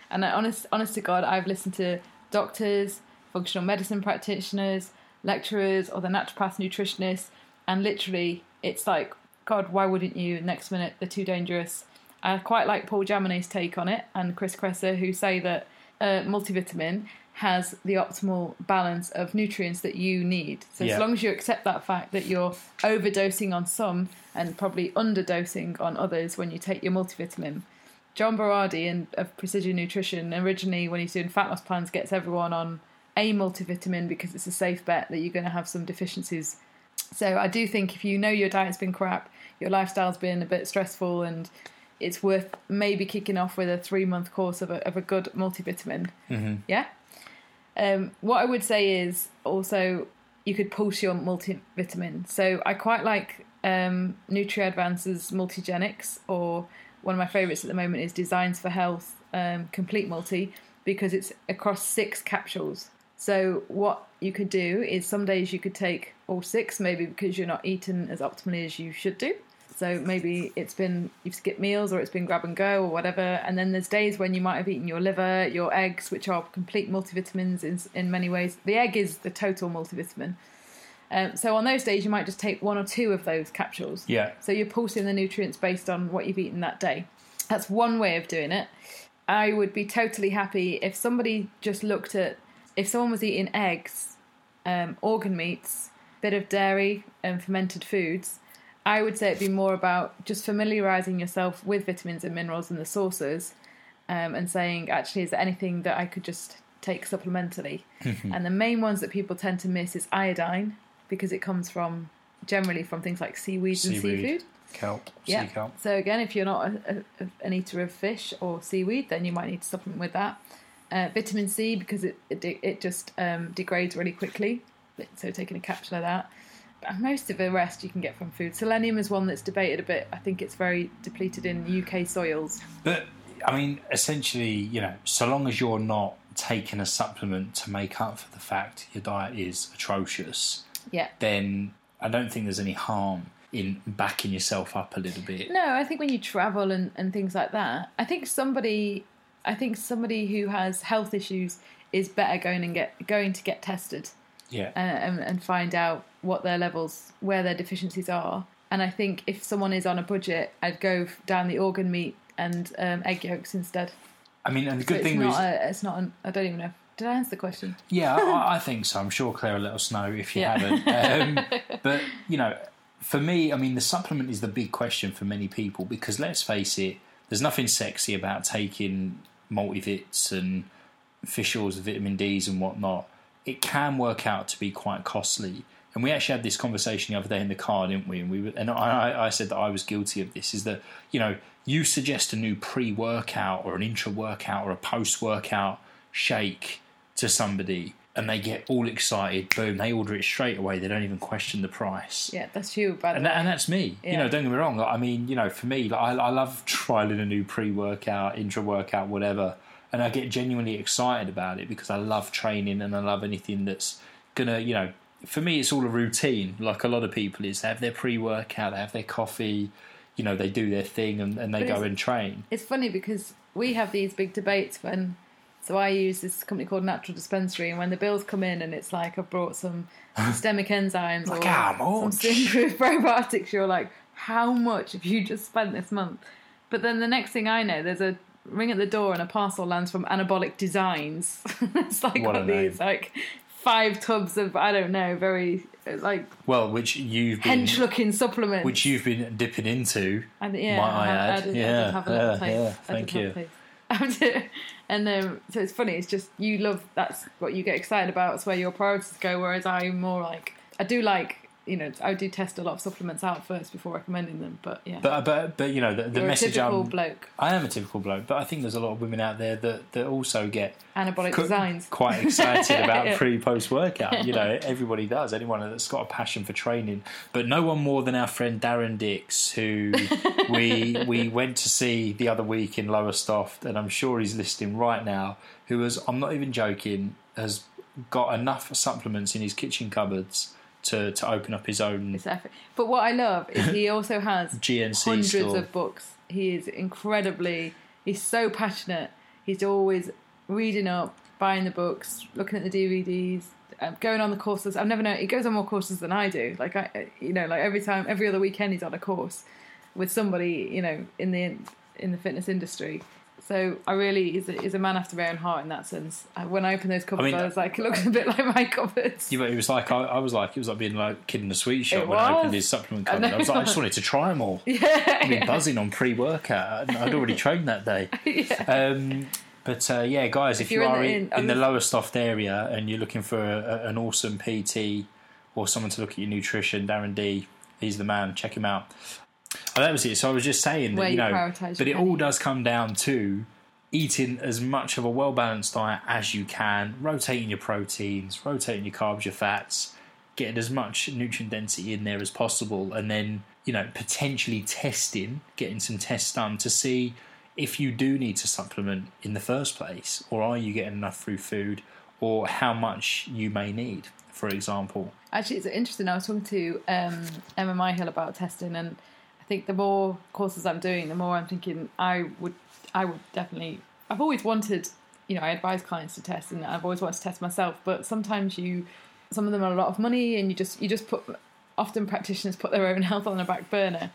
And I, honest, honest to God, I've listened to doctors, functional medicine practitioners, lecturers, or the naturopath nutritionists, and literally, it's like, God, why wouldn't you? Next minute, they're too dangerous. I quite like Paul Jaminet's take on it, and Chris Kresser, who say that uh, multivitamin has the optimal balance of nutrients that you need. So Yeah. as long as you accept that fact that you're overdosing on some and probably underdosing on others when you take your multivitamin, John Berardi in, of Precision Nutrition originally, when he's doing fat loss plans, gets everyone on a multivitamin because it's a safe bet that you're going to have some deficiencies. So I do think if you know your diet's been crap, your lifestyle's been a bit stressful, and it's worth maybe kicking off with a three month course of a, of a good multivitamin. Mm-hmm. Yeah. Um, what I would say is also you could pulse your multivitamin. So I quite like um, NutriAdvance's Multigenics, or one of my favourites at the moment is Designs for Health um, Complete Multi because it's across six capsules. So what you could do is some days you could take all six, maybe because you're not eating as optimally as you should do. So maybe it's been you've skipped meals or it's been grab and go or whatever. And then there's days when you might have eaten your liver, your eggs, which are complete multivitamins in in many ways. The egg is the total multivitamin. Um, so on those days you might just take one or two of those capsules. Yeah. So you're pulsing the nutrients based on what you've eaten that day. That's one way of doing it. I would be totally happy if somebody just looked at if someone was eating eggs, um, organ meats, bit of dairy, and fermented foods. I would say it'd be more about just familiarizing yourself with vitamins and minerals and the sources, um, and saying, actually, is there anything that I could just take supplementally? And the main ones that people tend to miss is iodine because it comes from generally from things like seaweeds and seafood. Kelp. Yeah. Sea kelp. So again, if you're not a, a, an eater of fish or seaweed, then you might need to supplement with that. Uh, vitamin C because it it, it just um, degrades really quickly. So taking a capsule of that. And most of the rest you can get from food. Selenium is one that's debated a bit. I think it's very depleted in UK soils. But I mean, essentially, you know, so long as you're not taking a supplement to make up for the fact your diet is atrocious, Yeah. then I don't think there's any harm in backing yourself up a little bit. No, I think when you travel and, and things like that, I think somebody, I think somebody who has health issues is better going and get going to get tested Yeah. uh, and, and find out what their levels, where their deficiencies are. And I think if someone is on a budget, I'd go down the organ meat and um, egg yolks instead. I mean, and the good it's thing A, it's not. An, I don't even know. Did I answer the question? yeah, I, I think so. I'm sure Claire will let us know if you Yeah. haven't. Um, but you know, for me, I mean, the supplement is the big question for many people because let's face it, there's nothing sexy about taking multivits and fish oils, vitamin D's, and whatnot. It can work out to be quite costly. And we actually had this conversation the other day in the car, didn't we? And we were, and I, I said that I was guilty of this. Is that you know you suggest a new pre-workout or an intra-workout or a post-workout shake to somebody, and they get all excited. Boom, they order it straight away. They don't even question the price. Yeah, that's you. By And, that, and that's me. You know, don't get me wrong. I mean, you know, for me, like, I, I love trialing a new pre-workout, intra-workout, whatever, and I get genuinely excited about it because I love training and I love anything that's gonna, you know, for me, it's all a routine. Like a lot of people, is they have their pre-workout, they have their coffee, you know, they do their thing and, and they But go and train. it's funny because we have these big debates when so I use this company called Natural Dispensary and when the bills come in and it's like I've brought some systemic enzymes Like or some improved probiotics, you're like, how much have you just spent this month? But then the next thing I know, there's a ring at the door and a parcel lands from Anabolic Designs. it's like What a got these like five tubs of I don't know, very uh, like Well, which you've been, hench looking supplements. which you've been dipping into. And, yeah, might I I, add. Did, Yeah, have a yeah, yeah, thank you. And um, so it's funny. It's just you love that's what you get excited about. It's where your priorities go. Whereas I'm more like I do like you know I do test a lot of supplements out first before recommending them. But yeah, But uh, but but you know the, the you're a message typical I'm bloke. I am a typical bloke, but I think there's a lot of women out there that, that also get Anabolic qu- designs. quite excited about Yeah. pre post workout. You know, everybody does. Anyone that's got a passion for training, but no one more than our friend Darren Dix, who we we went to see the other week in Lowestoft, and I'm sure he's listening right now. Who has I'm not even joking has got enough supplements in his kitchen cupboards to to open up his own It's epic. But what I love is he also has GNC hundreds store. of books. He is incredibly. He's so passionate. He's always reading up, buying the books, looking at the DVDs, um, going on the courses. I've never known he goes on more courses than I do. Like I, you know, like every time, every other weekend, he's on a course with somebody, you know, in the in the fitness industry. So I really is a, is a man after my own heart in that sense. Uh, When I opened those cupboards, I, mean- was like, it looks a bit like my cupboards. Yeah, but it was like I, I was like it was like being like kid in a sweet shop It when I opened his supplement I cupboard. I, was like, I just wanted to try them all. I've been buzzing on pre-workout. I'd I'd already trained that day. yeah. Um, but uh, yeah, guys, if, you're in the- in, in- the I'm- Lowestoft area and you're looking for a, a, an awesome PT or someone to look at your nutrition, Darren D, he's the man. Check him out. Oh, that was it. So I was just saying that Where you know, prioritise but your it all does come down to eating as much of a well balanced diet as you can, rotating your proteins, rotating your carbs, your fats, getting as much nutrient density in there as possible, and then you know potentially testing, getting some tests done to see if you do need to supplement in the first place, or are you getting enough through food, or how much you may need, for example. Actually, it's interesting. I was talking to um, Emma Myhill about testing, and think the more courses I'm doing, the more I'm thinking I would, I would definitely. I've always wanted, you know, I advise clients to test, and I've always wanted to test myself. But sometimes you, some of them are a lot of money, and you just you just put. Often practitioners put their own health on the back burner.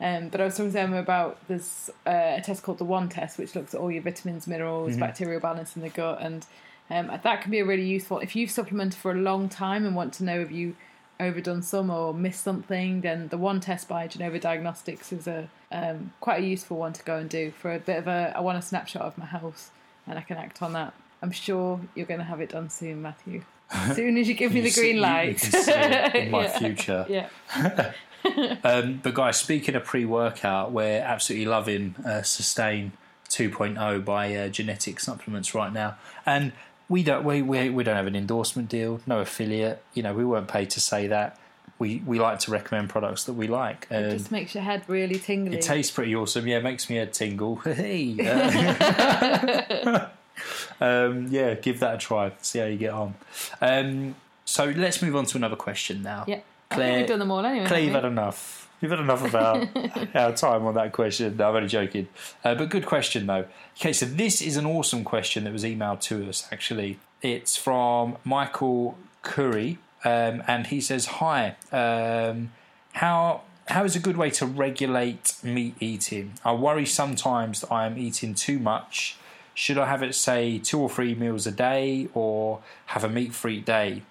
Um, but I was talking to Emma about this uh, a test called the One Test, which looks at all your vitamins, minerals, bacterial balance in the gut, and um, that can be a really useful. If you've supplemented for a long time and want to know if you overdone some or missed something, then the One Test by Genova Diagnostics is a um, quite a useful one to go and do for a bit of a. I want a snapshot of my health, and I can act on that. I'm sure you're going to have it done soon, Matthew. As soon as you give me the green you- you light. can see it in my Yeah. future. Yeah. Um, but guys, speaking of pre-workout, we're absolutely loving uh, Sustain 2.0 by uh, Genetic Supplements right now, and we don't we, we we don't have an endorsement deal, no affiliate. You know, we weren't paid to say that. we, we like to recommend products that we like. It just makes your head really tingly. it tastes pretty awesome. Yeah, it makes me head tingle. Hey. uh, um, yeah, give that a try. See how you get on. Um, so let's move on to another question now. yeah. Claire- we've done them all anyway. Claire, you've had enough. You've had enough about our time on that question. No, I'm only joking. Uh, but good question, though. Okay, so this is an awesome question that was emailed to us, actually. It's from Michael Curry, um, and he says, Hi, um, how. How is a good way to regulate meat eating? I worry sometimes that I am eating too much. Should I have it, say, two or three meals a day or have a meat free day?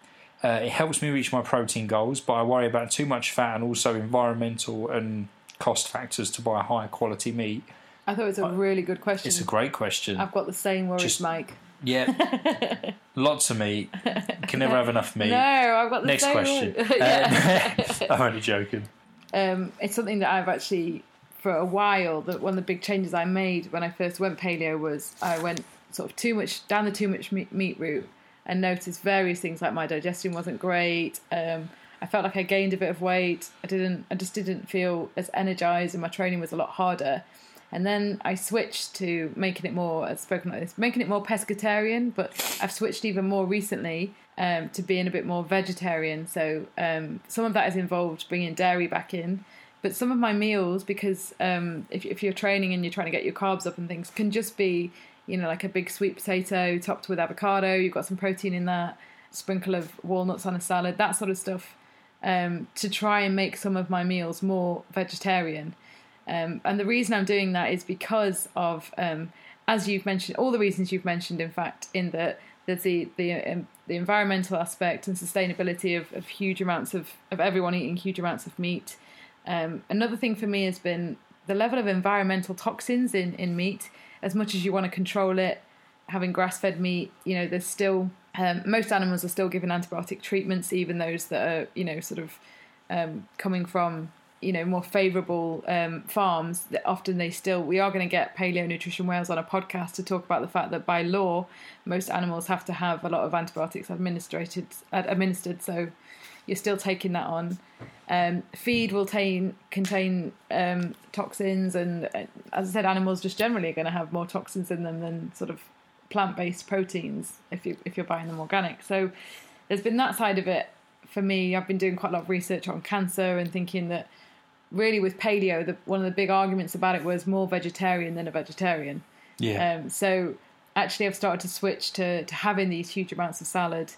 Uh, it helps me reach my protein goals, but I worry about too much fat and also environmental and cost factors to buy high quality meat. I thought it was a really good question. It's a great question. I've got the same worries, Just- Mike. Yeah, lots of meat. Can never have enough meat. No, I've got the Next same question. Um, I'm only joking. um, it's something that I've actually, for a while, that one of the big changes I made when I first went paleo was I went sort of too much down the too much meat, meat route and noticed various things like my digestion wasn't great. Um, I felt like I gained a bit of weight. I didn't. I just didn't feel as energized, and my training was a lot harder. And then I switched to making it more, I've spoken like this, making it more pescatarian, but I've switched even more recently um, to being a bit more vegetarian. So um, some of that has involved bringing dairy back in. But some of my meals, because um, if, if you're training and you're trying to get your carbs up and things, can just be, you know, like a big sweet potato topped with avocado. You've got some protein in that, sprinkle of walnuts on a salad, that sort of stuff, um, to try and make some of my meals more vegetarian. Um, and the reason I'm doing that is because of, um, as you've mentioned, all the reasons you've mentioned, in fact, in that there's the the, um, the environmental aspect and sustainability of, of huge amounts of, of everyone eating huge amounts of meat. Um, another thing for me has been the level of environmental toxins in, in meat. As much as you want to control it, having grass fed meat, you know, there's still um, most animals are still given antibiotic treatments, even those that are, you know, sort of um, coming from you know more favourable um, farms. That often they still we are going to get Paleo Nutrition Wales on a podcast to talk about the fact that by law most animals have to have a lot of antibiotics administered administered. So you're still taking that on. Um, feed will tain, contain um, toxins, and uh, as I said, animals just generally are going to have more toxins in them than sort of plant-based proteins if you if you're buying them organic. So there's been that side of it for me. I've been doing quite a lot of research on cancer and thinking that really with paleo, the, one of the big arguments about it was more vegetarian than a vegetarian. Yeah. Um, so actually, I've started to switch to, to having these huge amounts of salad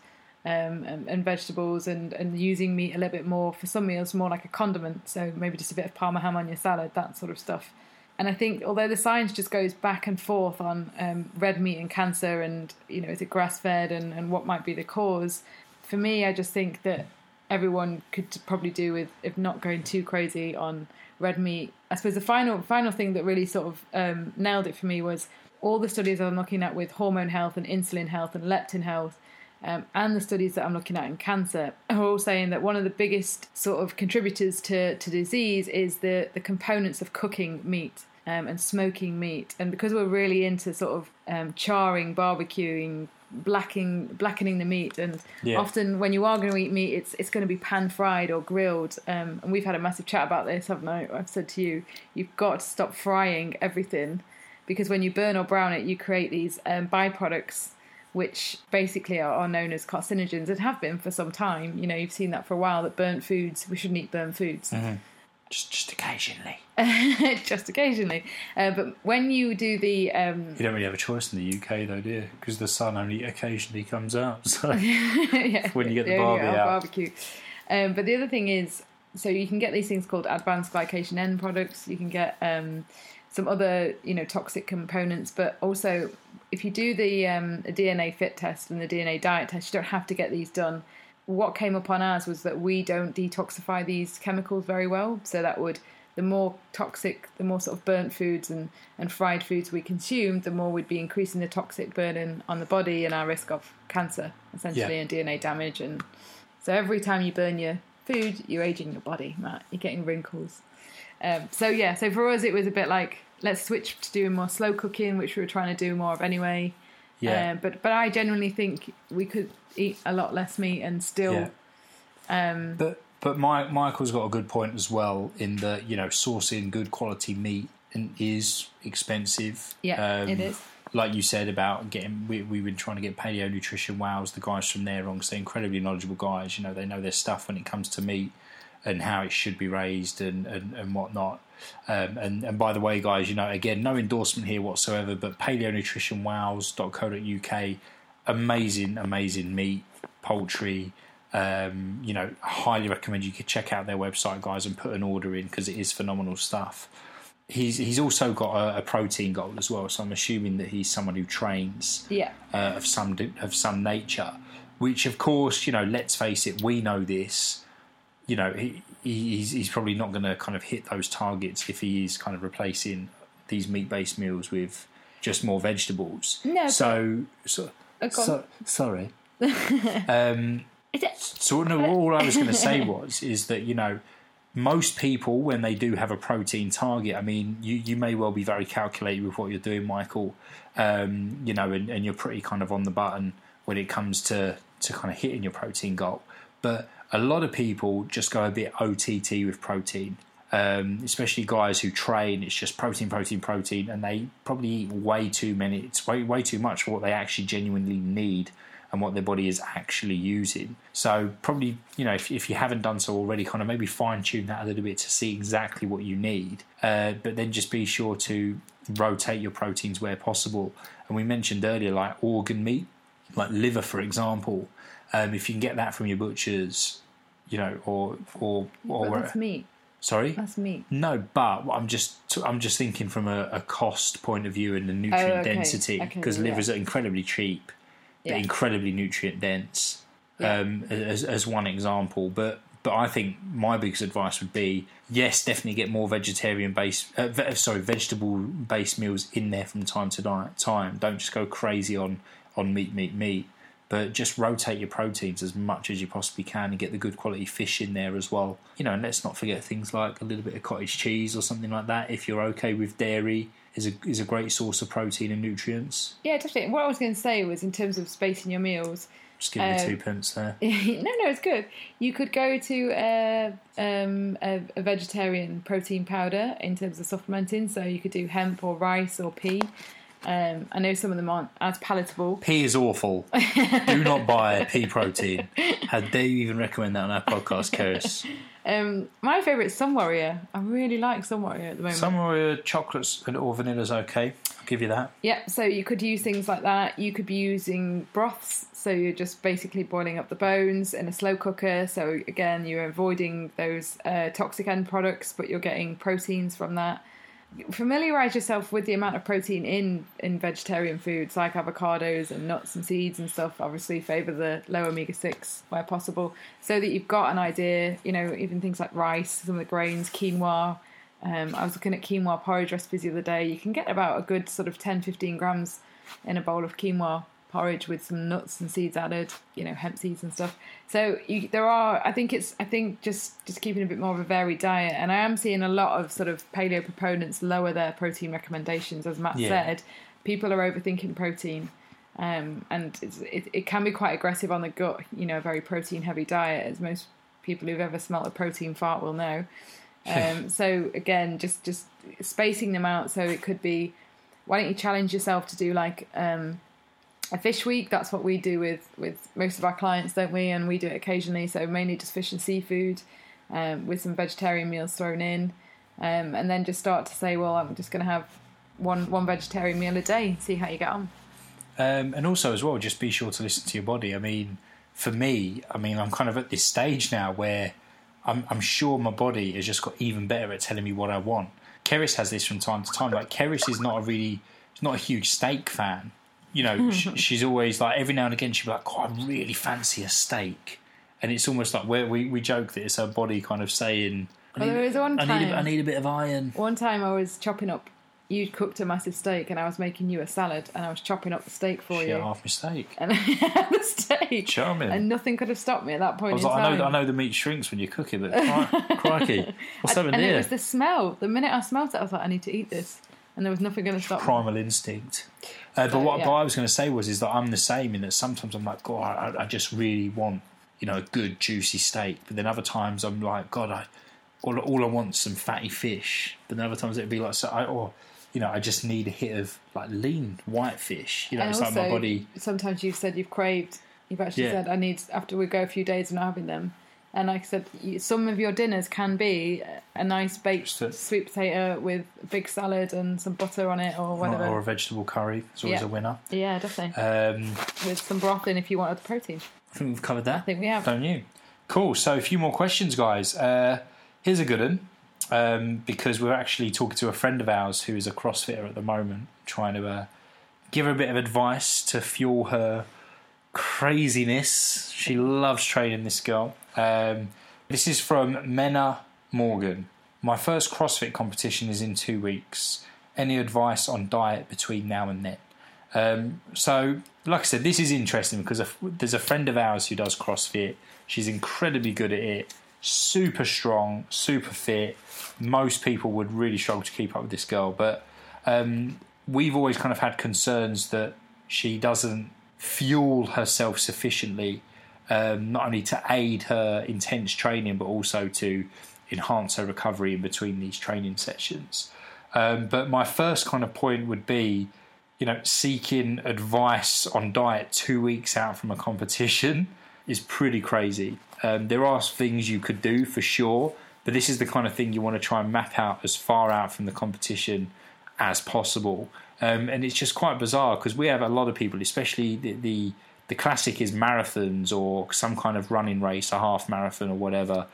um, and, and vegetables and, and using meat a little bit more for some meals, more like a condiment. So maybe just a bit of parma ham on your salad, that sort of stuff. And I think although the science just goes back and forth on um, red meat and cancer and, you know, is it grass fed and, and what might be the cause, for me, I just think that everyone could probably do with if not going too crazy on red meat. I suppose the final final thing that really sort of um, nailed it for me was all the studies I'm looking at with hormone health and insulin health and leptin health. Um, and the studies that I'm looking at in cancer are all saying that one of the biggest sort of contributors to, to disease is the, the components of cooking meat um, and smoking meat. And because we're really into sort of um, charring, barbecuing, blacking, blackening the meat, and Yeah. often when you are going to eat meat, it's it's going to be pan fried or grilled. Um, and we've had a massive chat about this, haven't I? I've said to you, you've got to stop frying everything because when you burn or brown it, you create these um, byproducts. Which basically are, are known as carcinogens and have been for some time. You know, you've seen that for a while. That burnt foods, we shouldn't eat burnt foods just, just occasionally. just occasionally. Uh, but when you do the um, You don't really have a choice in the UK, though, do you? Because the sun only occasionally comes out. So yeah, When you get the barbie out. barbecue. Um, but the other thing is, so you can get these things called advanced glycation end products. You can get um, some other, you know, toxic components. But also, if you do the um, the DNA fit test and the DNA diet test, you don't have to get these done. What came up on ours was that we don't detoxify these chemicals very well. So that would the more toxic, the more sort of burnt foods and, and fried foods we consume, the more we'd be increasing the toxic burden on the body and our risk of cancer, essentially, Yeah. and DNA damage. And so every time you burn your food, you're aging your body, Matt. You're getting wrinkles. Um, so yeah, so for us, it was a bit like let's switch to doing more slow cooking, which we were trying to do more of anyway. yeah, Um, but but I genuinely think we could eat a lot less meat and still. Yeah. Um, but But my, Michael's got a good point as well in that you know sourcing good quality meat and is expensive. Yeah, Um, it is. Like you said about getting, we, we've been trying to get Paleo Nutrition Wows, the guys from there on, they're incredibly knowledgeable guys. You know, they know their stuff when it comes to meat and how it should be raised and, and, and whatnot. Um, and, and by the way, guys, you know, again, no endorsement here whatsoever, but paleonutritionwows.co.uk, amazing, amazing meat, poultry. Um, you know, highly recommend you could check out their website, guys, and put an order in because it is phenomenal stuff. He's he's also got a, a protein goal as well, so I'm assuming that he's someone who trains Yeah. uh, of some of some nature. Which, of course, you know, let's face it, we know this. You know, he, he's he's probably not going to kind of hit those targets if he is kind of replacing these meat based meals with just more vegetables. No, So, so, Oh, so sorry. um, so no, all I was going to say was is that you know most people when they do have a protein target, I mean you you may well be very calculated with what you're doing, Michael. Um, you know, and, and you're pretty kind of on the button when it comes to to kind of hitting your protein goal. But a lot of people just go a bit OTT with protein. Um, especially guys who train, it's just protein, protein, protein, and they probably eat way too many. It's way way too much for what they actually genuinely need and what their body is actually using. So probably, you know, if, if you haven't done so already, kind of maybe fine tune that a little bit to see exactly what you need. Uh, but then just be sure to rotate your proteins where possible. And we mentioned earlier, like organ meat, like liver, for example. Um, if you can get that from your butchers, you know, or or or But that's meat. sorry, That's meat. no, but I'm just I'm just thinking from a, a cost point of view and the nutrient Oh, okay. density Okay, because yeah. livers are incredibly cheap, Yeah. but incredibly nutrient dense. Yeah. Um, as as one example, but but I think my biggest advice would be yes, definitely get more vegetarian based, uh, ve- sorry, vegetable based meals in there from time to di- time. Don't just go crazy on on meat, meat, meat. But just rotate your proteins as much as you possibly can and get the good quality fish in there as well. You know, and let's not forget things like a little bit of cottage cheese or something like that. If you're okay with dairy, is a is a great source of protein and nutrients. Yeah, definitely. What I was going to say was in terms of spacing your meals. Just give me Um, two pence there. no, no, it's good. You could go to a, um, a, a vegetarian protein powder in terms of supplementing. So you could do hemp or rice or pea. Um, I know some of them aren't as palatable. Pea is awful. Do not buy pea protein. How dare you even recommend that on our podcast, Keris? Um, my favourite is Sun Warrior. I really like Sun Warrior at the moment. Sun Warrior chocolates and or vanilla's okay. I'll give you that. Yeah, so you could use things like that. You could be using broths, so you're just basically boiling up the bones in a slow cooker. So again, you're avoiding those uh, toxic end products, but you're getting proteins from that. Familiarize yourself with the amount of protein in in vegetarian foods like avocados and nuts and seeds and stuff. Obviously, favor the low omega six where possible, so that you've got an idea. You know, even things like rice, some of the grains, quinoa. Um, I was looking at quinoa porridge recipes the other day. You can get about a good sort of 10 15 grams in a bowl of quinoa porridge with some nuts and seeds added, you know, hemp seeds and stuff. So you, there are, I think it's, I think just just keeping a bit more of a varied diet, and I am seeing a lot of sort of paleo proponents lower their protein recommendations, as Matt Yeah. said. People are overthinking protein. Um, and it's, it, it can be quite aggressive on the gut, you know, a very protein heavy diet, as most people who've ever smelt a protein fart will know. Um, so again, just just spacing them out. So it could be, why don't you challenge yourself to do like um, a fish week? That's what we do with with most of our clients, don't we? And we do it occasionally. So mainly just fish and seafood, um, with some vegetarian meals thrown in, um, and then just start to say, well, I'm just going to have one one vegetarian meal a day. See how you get on. Um, and also as well, just be sure to listen to your body. I mean, for me, I mean, I'm kind of at this stage now where I'm, I'm sure my body has just got even better at telling me what I want. Keris has this from time to time. Like Keris is not a really, not a huge steak fan. You know, sh- she's always like every now and again she'll be like, "Oh, I really fancy a steak," and it's almost like where we we joke that it's her body kind of saying, I Well, need, there was one I need, a, time- I need a bit of iron." One time I was chopping up. You'd cooked a massive steak, and I was making you a salad, and I was chopping up the steak for Shit, you. half mistake. and I had the steak. Charming. And nothing could have stopped me at that point I was like, I know, I know the meat shrinks when you cook it, but cri- crikey, what's happening and here? it was the smell. The minute I smelled it, I was like, I need to eat this. And there was nothing going to stop me. primal instinct. Uh, but what, yeah. but I was going to say was is that I'm the same in that sometimes I'm like, God, I, I just really want, you know, a good juicy steak. But then other times I'm like, God, I all, all I want is some fatty fish. But then other times it'd be like, so I or you know, I just need a hit of like lean white fish. You know, And it's like my body. Sometimes you've said you've craved. You've actually Yeah. said I need after we go a few days of not having them. And like I said, you, some of your dinners can be a nice baked sweet potato with a big salad and some butter on it, or whatever. Or a vegetable curry. It's always Yeah. a winner. yeah, definitely. Um, with some broth in if you wanted the protein. I think we've covered that. I think we have. Don't you? Cool. So a few more questions, guys. Uh, here's a good one. Um, because we're actually talking to a friend of ours who is a CrossFitter at the moment, trying to uh, give her a bit of advice to fuel her craziness. She loves training this girl. Um, this is from Mena Morgan. My first CrossFit competition is in two weeks. Any advice on diet between now and then? Um, so, like I said, this is interesting because there's a friend of ours who does CrossFit. She's incredibly good at it, super strong, super fit. Most people would really struggle to keep up with this girl, but um, we've always kind of had concerns that she doesn't fuel herself sufficiently, um, not only to aid her intense training, but also to enhance her recovery in between these training sessions. Um, but my first kind of point would be, you know, seeking advice on diet two weeks out from a competition is pretty crazy. Um, there are things you could do for sure, but this is the kind of thing you want to try and map out as far out from the competition as possible. Um, and it's just quite bizarre because we have a lot of people, especially the, the the classic is marathons or some kind of running race, a half marathon or whatever.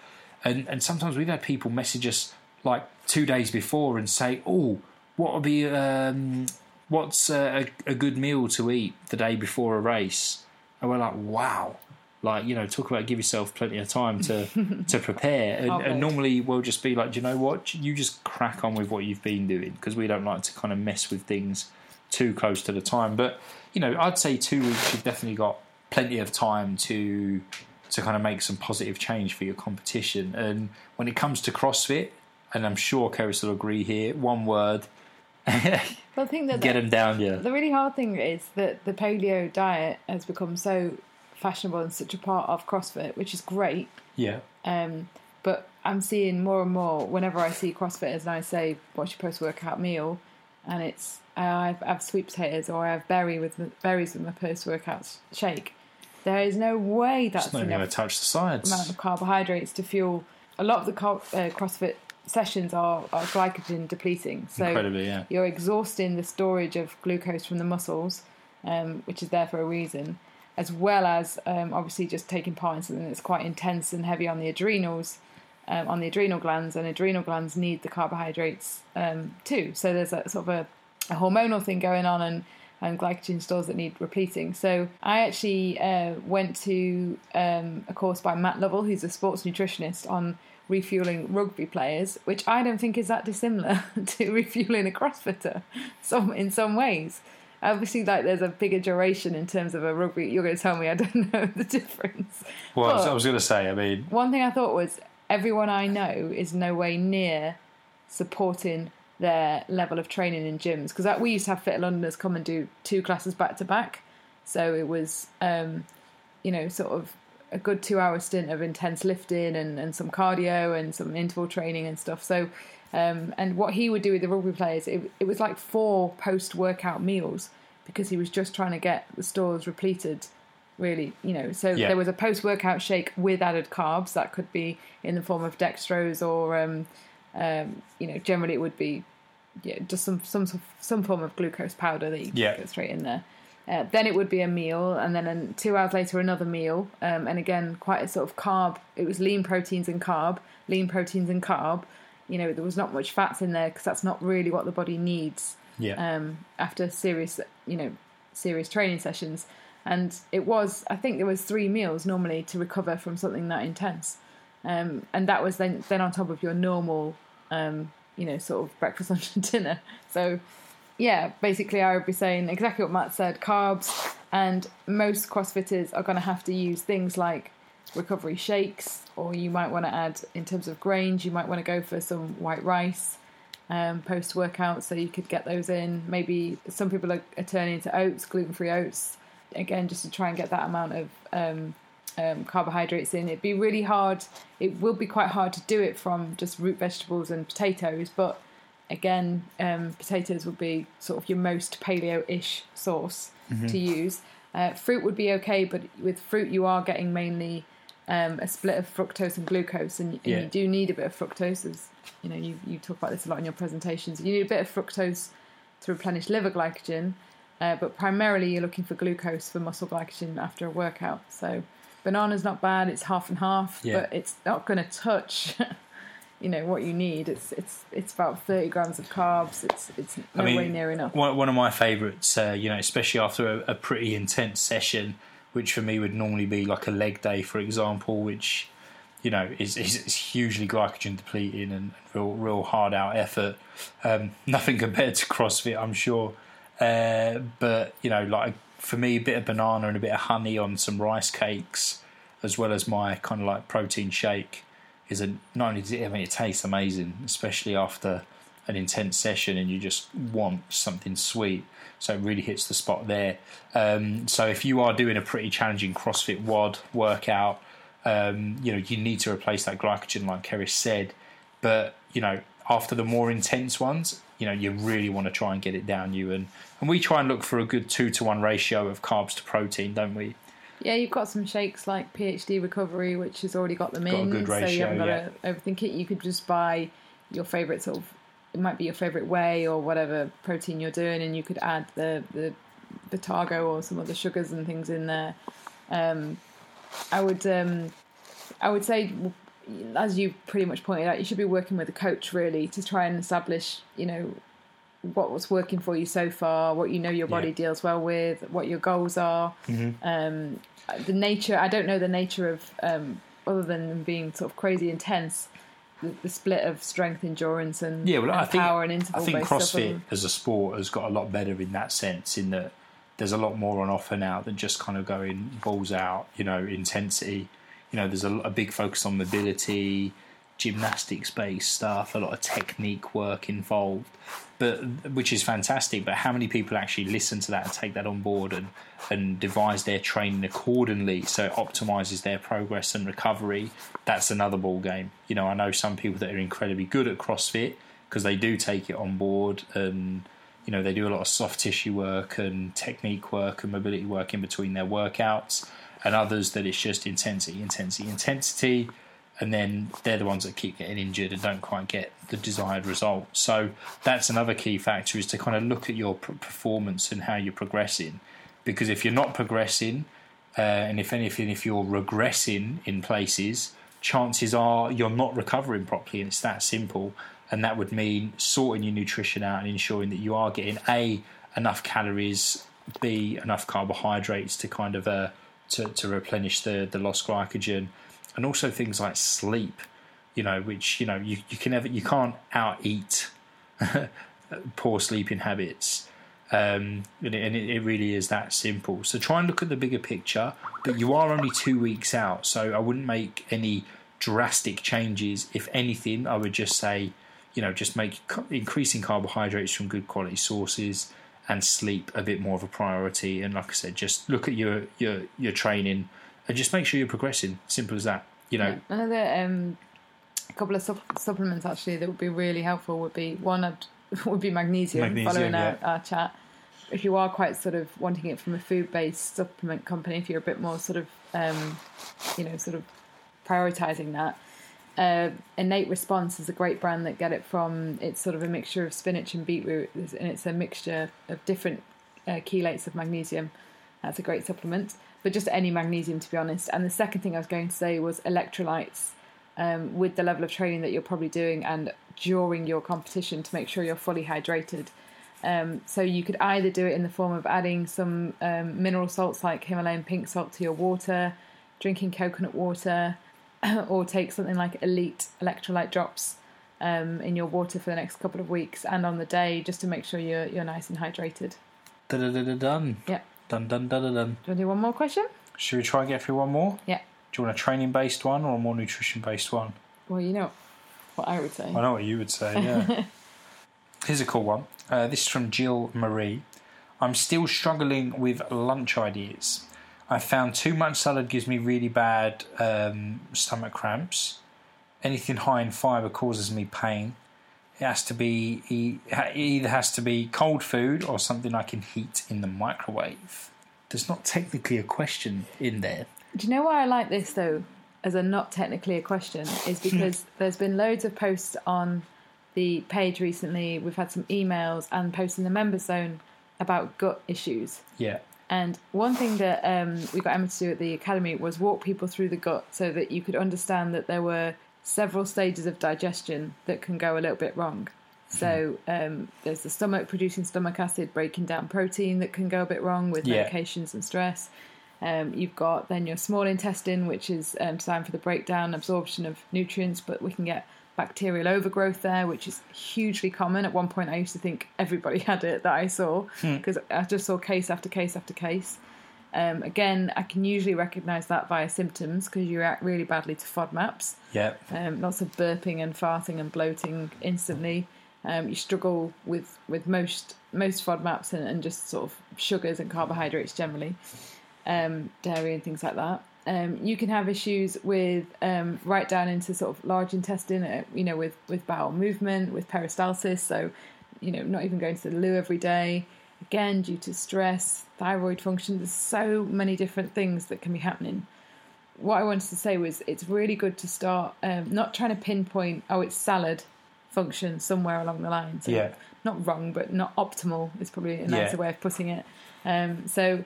And and sometimes we've had people message us like two days before and say, "Oh, what would be um, what's a, a good meal to eat the day before a race?" And we're like, "Wow." Like you know, talk about give yourself plenty of time to to prepare, and, and normally we'll just be like, "Do you know what? You just crack on with what you've been doing because we don't like to kind of mess with things too close to the time." But you know, I'd say two weeks you've definitely got plenty of time to to kind of make some positive change for your competition. And when it comes to CrossFit, and I'm sure Keris will agree here, one word, I think that get them down, yeah. the really hard thing is that the paleo diet has become so fashionable and such a part of CrossFit, which is great. Yeah, Um, but I'm seeing more and more whenever I see CrossFitters and I say, "What's your post-workout meal?" and it's I have, I have sweet potatoes or I have berry with my, berries with my post-workout shake. There is no way that's it's not enough to touch the sides. amount of carbohydrates to fuel. A lot of the co- uh, CrossFit sessions are, are glycogen depleting, so Incredibly, yeah. you're exhausting the storage of glucose from the muscles, um, which is there for a reason, as well as um, obviously just taking part in something that's quite intense and heavy on the adrenals, um, on the adrenal glands, and adrenal glands need the carbohydrates um, too. So there's a sort of a, a hormonal thing going on and. And glycogen stores that need repleting. So I actually uh, went to um, a course by Matt Lovell, who's a sports nutritionist, on refueling rugby players, which I don't think is that dissimilar to refueling a CrossFitter. Some in some ways, obviously, like there's a bigger duration in terms of a rugby. You're going to tell me I don't know the difference. Well, I was, But- I was going to say, I mean, One thing I thought was everyone I know is no way near supporting their level of training in gyms because we used to have Fit Londoners come and do two classes back to back, so it was um, you know sort of a good two hour stint of intense lifting and, and some cardio and some interval training and stuff. So um, and what he would do with the rugby players, it, it was like four post workout meals because he was just trying to get the stores repleted really you know so Yeah. there was a post workout shake with added carbs that could be in the form of dextrose or um, um, you know generally it would be yeah just some some some form of glucose powder that you can Yeah. get straight in there uh, then it would be a meal and then an, two hours later another meal um, and again quite a sort of carb it was lean proteins and carb lean proteins and carb you know there was not much fats in there because that's not really what the body needs yeah. um, after serious, you know, serious training sessions. And it was, I think there was three meals normally to recover from something that intense. Um, and that was then, then on top of your normal, um, you know, sort of breakfast, lunch and dinner. So yeah, basically I would be saying exactly what Matt said, carbs. And most CrossFitters are going to have to use things like recovery shakes, or you might want to add, in terms of grains, you might want to go for some white rice um, post workout, so you could get those in. Maybe some people are, are turning to oats, gluten free oats, again, just to try and get that amount of um, um, carbohydrates in. It'd be really hard. It will be quite hard to do it from just root vegetables and potatoes, but again, um, potatoes would be sort of your most paleo-ish source Mm-hmm. to use. Uh, fruit would be okay, but with fruit you are getting mainly um, a split of fructose and glucose, and, and Yeah. you do need a bit of fructose. As you know, you you talk about this a lot in your presentations. You need a bit of fructose to replenish liver glycogen, uh, but primarily you're looking for glucose for muscle glycogen after a workout. So banana's not bad; it's half and half, Yeah. but it's not going to touch. You know what you need. It's it's it's about thirty grams of carbs. It's it's I mean, way near enough. One, one of my favourites, uh, you know, especially after a, a pretty intense session, which for me would normally be like a leg day, for example, which you know is is, is hugely glycogen depleting and real real hard out effort. Um, nothing compared to CrossFit, I'm sure. Uh, but you know, like for me, a bit of banana and a bit of honey on some rice cakes, as well as my kind of like protein shake, is a not only does it, I mean it tastes amazing, especially after an intense session and you just want something sweet. So it really hits the spot there. Um, so if you are doing a pretty challenging CrossFit WOD workout, um, you know you need to replace that glycogen, like Keris said. But you know after the more intense ones, you know you really want to try and get it down you and and we try and look for a good two to one ratio of carbs to protein, don't we? Yeah, you've got some shakes like PhD Recovery, which has already got them Got a in, so you ratio, haven't got yeah. to overthink it. You could just buy your favourite sort of. It might be your favourite whey or whatever protein you're doing, and you could add the the Vitargo or some other sugars and things in there. Um, I would um, I would say, as you pretty much pointed out, you should be working with a coach really to try and establish, you know, what was working for you so far, what you know your body Yeah. deals well with, what your goals are. Um, the nature, I don't know the nature of, um, other than being sort of crazy intense, the, the split of strength, endurance, and, Yeah, well, and I think power and I interval think based stuff. CrossFit as a sport has got a lot better in that sense. In that there's a lot more on offer now than just kind of going balls out. You know, intensity. You know, there's a, a big focus on mobility, gymnastics based stuff, a lot of technique work involved. But which is fantastic. But how many people actually listen to that and take that on board and and devise their training accordingly so it optimizes their progress and recovery? That's another ball game. You know, I know some people that are incredibly good at CrossFit because they do take it on board and you know they do a lot of soft tissue work and technique work and mobility work in between their workouts and others that it's just intensity intensity intensity and then they're the ones that keep getting injured and don't quite get the desired result. So that's another key factor is to kind of look at your performance and how you're progressing. Because if you're not progressing uh, and if anything if you're regressing in places chances are you're not recovering properly and it's that simple. And that would mean sorting your nutrition out and ensuring that you are getting a enough calories b enough carbohydrates to kind of uh, to, to replenish the the lost glycogen and also things like sleep you know which you know you, you can never you can't out eat poor sleeping habits um, and, it, and it, really is that simple. So try and look at the bigger picture. But you are only two weeks out, so I wouldn't make any drastic changes. If anything, I would just say, you know, just make increasing carbohydrates from good quality sources and sleep a bit more of a priority. And like I said, just look at your your your training and just make sure you're progressing. Simple as that. You know, Yeah. Another um, a couple of sup- supplements actually that would be really helpful would be one I'd, would be magnesium, Magnesium, following yeah. our, our chat. If you are quite sort of wanting it from a food based supplement company, if you're a bit more sort of um, you know sort of prioritizing that. Uh, Innate Response is a great brand that get it from. It's sort of a mixture of spinach and beetroot, and it's a mixture of different uh, chelates of magnesium. That's a great supplement, but just any magnesium, to be honest. And the second thing I was going to say was electrolytes. Um, with the level of training that you're probably doing and during your competition to make sure you're fully hydrated. Um, so you could either do it in the form of adding some um, mineral salts like Himalayan pink salt to your water, drinking coconut water, or take something like Elete electrolyte drops um, in your water for the next couple of weeks and on the day just to make sure you're you're nice and hydrated. done. Yeah. Done, done, done, done, done. Do you want to do one more question? Should we try and get through one more? Yeah. Do you want a training based one or a more nutrition based one? Well, you know what I would say. I know what you would say, yeah. Here's a cool one. Uh, this is from Jill Marie. I'm still struggling with lunch ideas. I found too much salad gives me really bad um, stomach cramps. Anything high in fibre causes me pain. It has to be it either has to be cold food or something I can heat in the microwave. There's not technically a question in there. Do you know why I like this though, as a not technically a question, is because there's been loads of posts on the page recently. We've had some emails and posts in the member zone about gut issues. Yeah. And one thing that um, we got Emma to do at the academy was walk people through the gut so that you could understand that there were several stages of digestion that can go a little bit wrong. So um, there's the stomach producing stomach acid, breaking down protein that can go a bit wrong with Yeah. medications and stress. Um, you've got then your small intestine, which is um, designed for the breakdown, absorption of nutrients, but we can get bacterial overgrowth there, which is hugely common. At one point, I used to think everybody had it that I saw because I just saw case after case after case. Um, again, I can usually recognise that via symptoms because you react really badly to FODMAPs. Yeah. Um, lots of burping and farting and bloating instantly. Um, you struggle with, with most most FODMAPs and, and just sort of sugars and carbohydrates generally, um, dairy and things like that. Um, you can have issues with um, right down into sort of large intestine, uh, you know, with, with bowel movement, with peristalsis. So, you know, not even going to the loo every day. Again, due to stress, thyroid function. There's so many different things that can be happening what I wanted to say was it's really good to start um, not trying to pinpoint, oh, it's salad function somewhere along the line. So Yeah. not wrong, but not optimal is probably a nicer Yeah. way of putting it. Um, so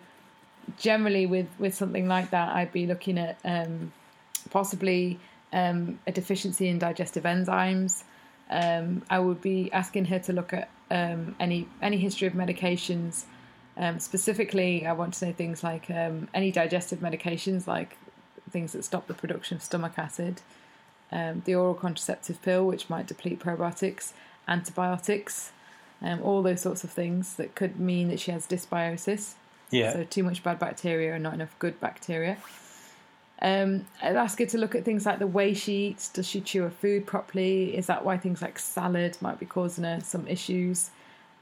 generally with, with something like that, I'd be looking at um, possibly um, a deficiency in digestive enzymes. Um, I would be asking her to look at um, any any history of medications. Um, specifically, I want to know things like um, any digestive medications, like things that stop the production of stomach acid, um, the oral contraceptive pill, which might deplete probiotics, antibiotics, um, all those sorts of things that could mean that she has dysbiosis. Yeah. So too much bad bacteria and not enough good bacteria. Um, I'd ask her to look at things like the way she eats. Does she chew her food properly? Is that why things like salad might be causing her some issues?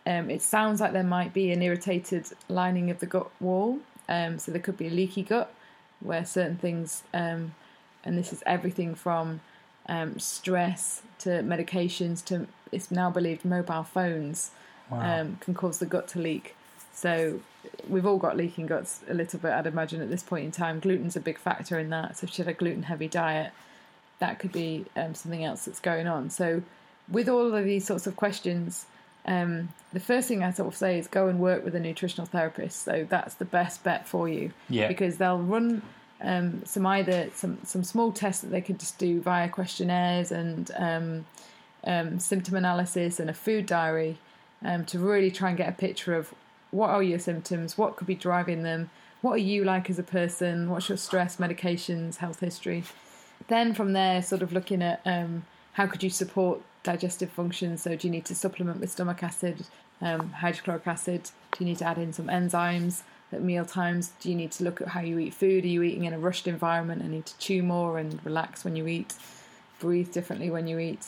Um, it sounds like there might be an irritated lining of the gut wall. Um, so there could be a leaky gut where certain things, um, and this is everything from um, stress to medications to it's now believed mobile phones Wow. um, can cause the gut to leak. So we've all got leaking guts a little bit, I'd imagine, at this point in time. Gluten's a big factor in that. So if she had a gluten heavy diet, that could be um, something else that's going on. So with all of these sorts of questions, um, the first thing I sort of say is go and work with a nutritional therapist. So that's the best bet for you Yeah. because they'll run um, some either some some small tests that they could just do via questionnaires and um, um, symptom analysis and a food diary um, to really try and get a picture of what are your symptoms, what could be driving them, what are you like as a person, what's your stress, medications, health history. Then from there, sort of looking at um, how could you support digestive function. So do you need to supplement with stomach acid, um, hydrochloric acid? Do you need to add in some enzymes at meal times? Do you need to look at how you eat food? Are you eating in a rushed environment and need to chew more and relax when you eat? Breathe differently when you eat?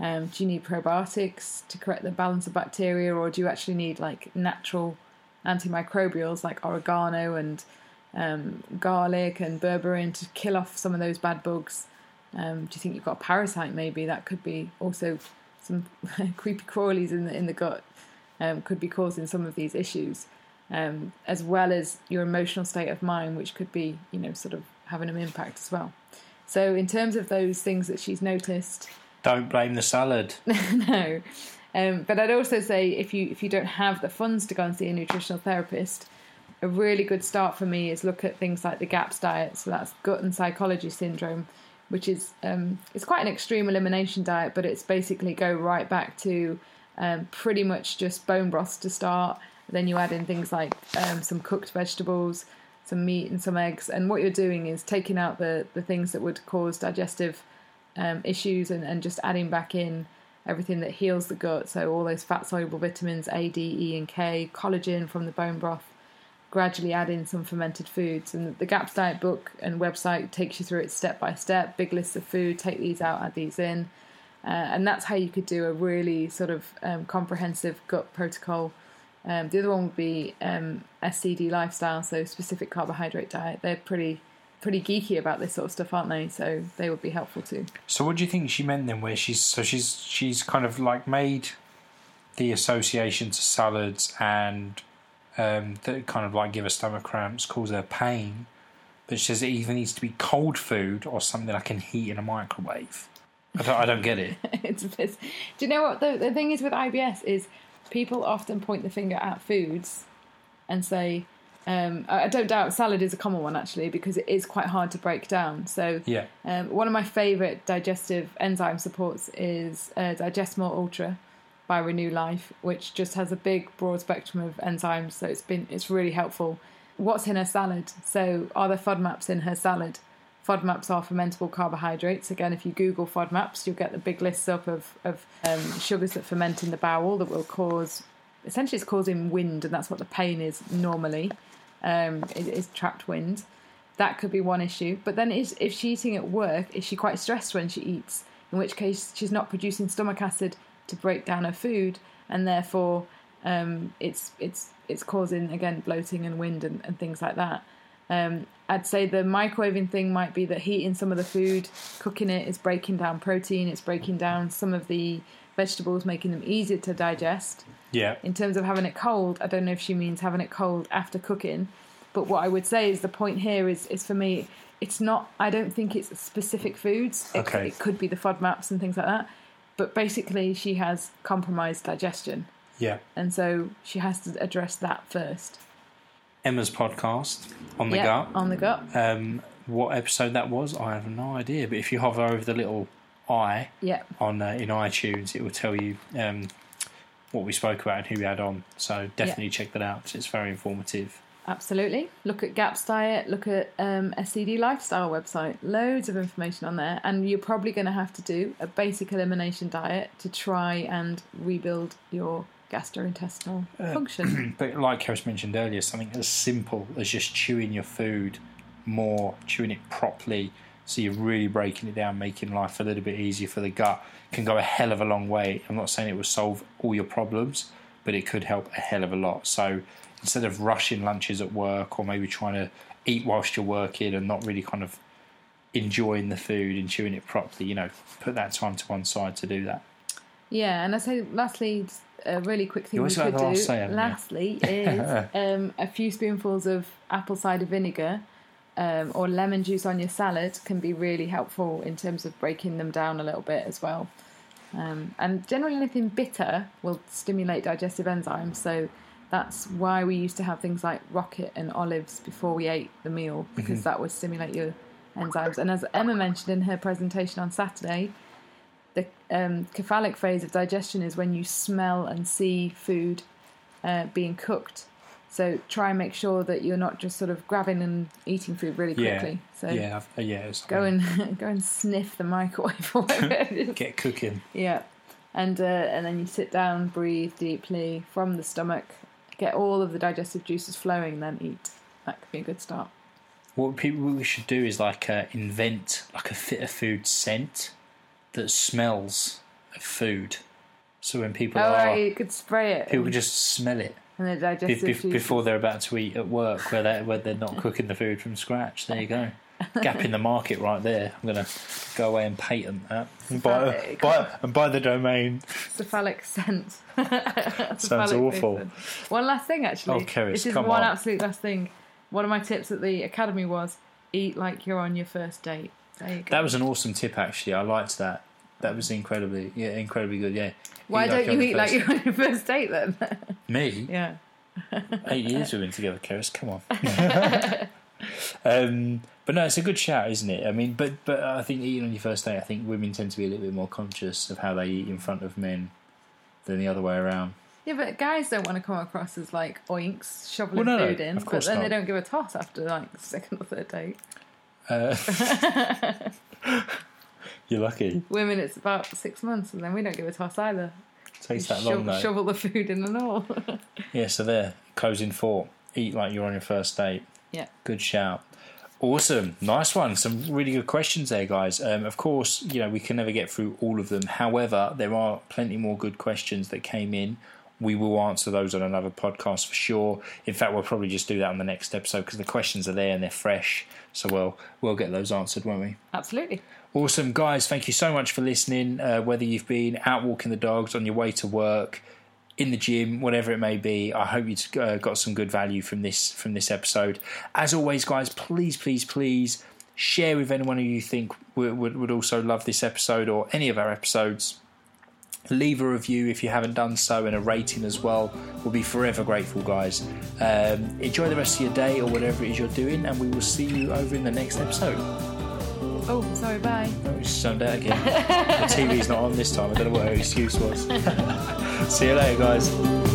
Um, do you need probiotics to correct the balance of bacteria, or do you actually need like natural antimicrobials like oregano and um, garlic and berberine to kill off some of those bad bugs? Um, do you think you've got a parasite? Maybe that could be also some creepy crawlies in the in the gut um, could be causing some of these issues, um, as well as your emotional state of mind, which could be you know sort of having an impact as well. So in terms of those things that she's noticed, Don't blame the salad. no. Um, but I'd also say if you if you don't have the funds to go and see a nutritional therapist, a really good start for me is look at things like the GAPS diet. So that's gut and psychology syndrome, which is um, it's quite an extreme elimination diet, but it's basically go right back to um, pretty much just bone broth to start. Then you add in things like um, some cooked vegetables, some meat, and some eggs. And what you're doing is taking out the the things that would cause digestive um, issues and, and just adding back in everything that heals the gut. So all those fat soluble vitamins A, D, E, and K, collagen from the bone broth. Gradually add in some fermented foods, and the GAPS diet book and website takes you through it step by step. Big lists of food, take these out, add these in, uh, and that's how you could do a really sort of um, comprehensive gut protocol Um, the other one would be um, SCD lifestyle, so specific carbohydrate diet. They're pretty pretty geeky about this sort of stuff, aren't they? So they would be helpful too. So what do you think she meant then? Where she's so she's she's kind of like made the association to salads and um, that kind of like give her stomach cramps, cause her pain. But she says it either needs to be cold food or something I can heat in a microwave. I don't, I don't get it. it's, it's, do you know what the, the thing is with IBS is people often point the finger at foods and say, um, I don't doubt salad is a common one actually because it is quite hard to break down. So Yeah. um, one of my favourite digestive enzyme supports is uh, Digestmore Ultra by Renew Life, which just has a big broad spectrum of enzymes. So it's been it's really helpful. What's in her salad? So are there FODMAPs in her salad? FODMAPs are fermentable carbohydrates. Again, if you Google FODMAPs, you'll get the big lists up of, of um, sugars that ferment in the bowel that will cause, essentially, it's causing wind, and that's what the pain is normally. Um, it is trapped wind. That could be one issue. But then, is, if she's eating at work, is she quite stressed when she eats? In which case, she's not producing stomach acid to break down her food, and therefore, um, it's it's it's causing again bloating and wind and, and things like that. Um, I'd say the microwaving thing might be that heating some of the food, cooking it, is breaking down protein. It's breaking down some of the vegetables, making them easier to digest. Yeah. In terms of having it cold, I don't know if she means having it cold after cooking. But what I would say is the point here is, is for me, it's not, I don't think it's specific foods. It, Okay. it could be the FODMAPs and things like that. But basically, she has compromised digestion. Yeah. And so she has to address that first. Emma's podcast on the yeah, gut. On the gut. Um, what episode that was, I have no idea. But if you hover over the little eye Yeah. on uh, in iTunes, it will tell you um, what we spoke about and who we had on. So definitely check that out. It's very informative. Absolutely. Look at GAPS diet, look at um, SCD lifestyle website. Loads of information on there. And you're probably going to have to do a basic elimination diet to try and rebuild your gastrointestinal function. But like Keris mentioned earlier, something as simple as just chewing your food more, chewing it properly, so you're really breaking it down, making life a little bit easier for the gut, can go a hell of a long way. I'm not saying it will solve all your problems, but it could help a hell of a lot. So instead of rushing lunches at work or maybe trying to eat whilst you're working and not really kind of enjoying the food and chewing it properly, you know, put that time to one side to do that. yeah, and I say lastly, a really quick thing You we could do. last say, lastly, is um, a few spoonfuls of apple cider vinegar. Um, or lemon juice on your salad can be really helpful in terms of breaking them down a little bit as well. Um, and generally, anything bitter will stimulate digestive enzymes. So that's why we used to have things like rocket and olives before we ate the meal because that would stimulate your enzymes. And as Emma mentioned in her presentation on Saturday, the um, cephalic phase of digestion is when you smell and see food uh, being cooked. So try and make sure that you're not just sort of grabbing and eating food really Yeah, quickly. So yeah, I've- uh, yeah. It's, go and go and sniff the microwave or whatever get cooking. Yeah, and uh, and then you sit down, breathe deeply from the stomach, get all of the digestive juices flowing, then eat. That could be a good start. What people we should do is like uh, invent like a Fitter Food scent that smells of food. So when people Oh, are right, you could spray it people and, just smell it and the digestive be- juices. before they're about to eat at work, where they're, where they're not cooking the food from scratch. There you go. Gap in the market right there. I'm gonna go away and patent that and buy, buy and buy the domain. cephalic scent. Sounds awful. One last thing, actually. Oh, Keris, this is one on. absolute last thing. One of my tips at the academy was eat like you're on your first date. There you go. That was an awesome tip, actually. I liked that. That was incredibly, yeah, incredibly good. Yeah. Why Eat don't you're you eat like you're on your first date then? me? yeah. Eight years we've been together, Keris. Come on. um, but no, it's a good shout, isn't it? I mean, but but I think eating on your first date, I think women tend to be a little bit more conscious of how they eat in front of men than the other way around. Yeah, but guys don't want to come across as like oinks shoveling Well, no, food in, but then they don't give a toss after like the second or third date. Uh, you're lucky. Women, it's about six months, and then we don't give a toss either. takes You that long though. shovel the food in and all. Yeah, so there, closing thought. Eat like you're on your first date. yeah. Good shout. Awesome, nice one. Some really good questions there, guys. Um, of course, you know we can never get through all of them. However, there are plenty more good questions that came in. we will answer those on another podcast for sure. In fact, we'll probably just do that on the next episode because the questions are there and they're fresh. So we'll we'll get those answered, won't we? Absolutely. Awesome, guys. Thank you so much for listening. Uh, whether you've been out walking the dogs, on your way to work, in the gym, whatever it may be, I hope you uh, got some good value from this from this episode. As always, guys, please, please, please share with anyone who you think would, would, would also love this episode or any of our episodes. Leave a review if you haven't done so and a rating as well. We'll be forever grateful, guys. Um, enjoy the rest of your day or whatever it is you're doing, and we will see you over in the next episode. Oh, sorry, bye. Oh, it's out again. the TV's not on this time. I don't know what her excuse was. See you later, guys.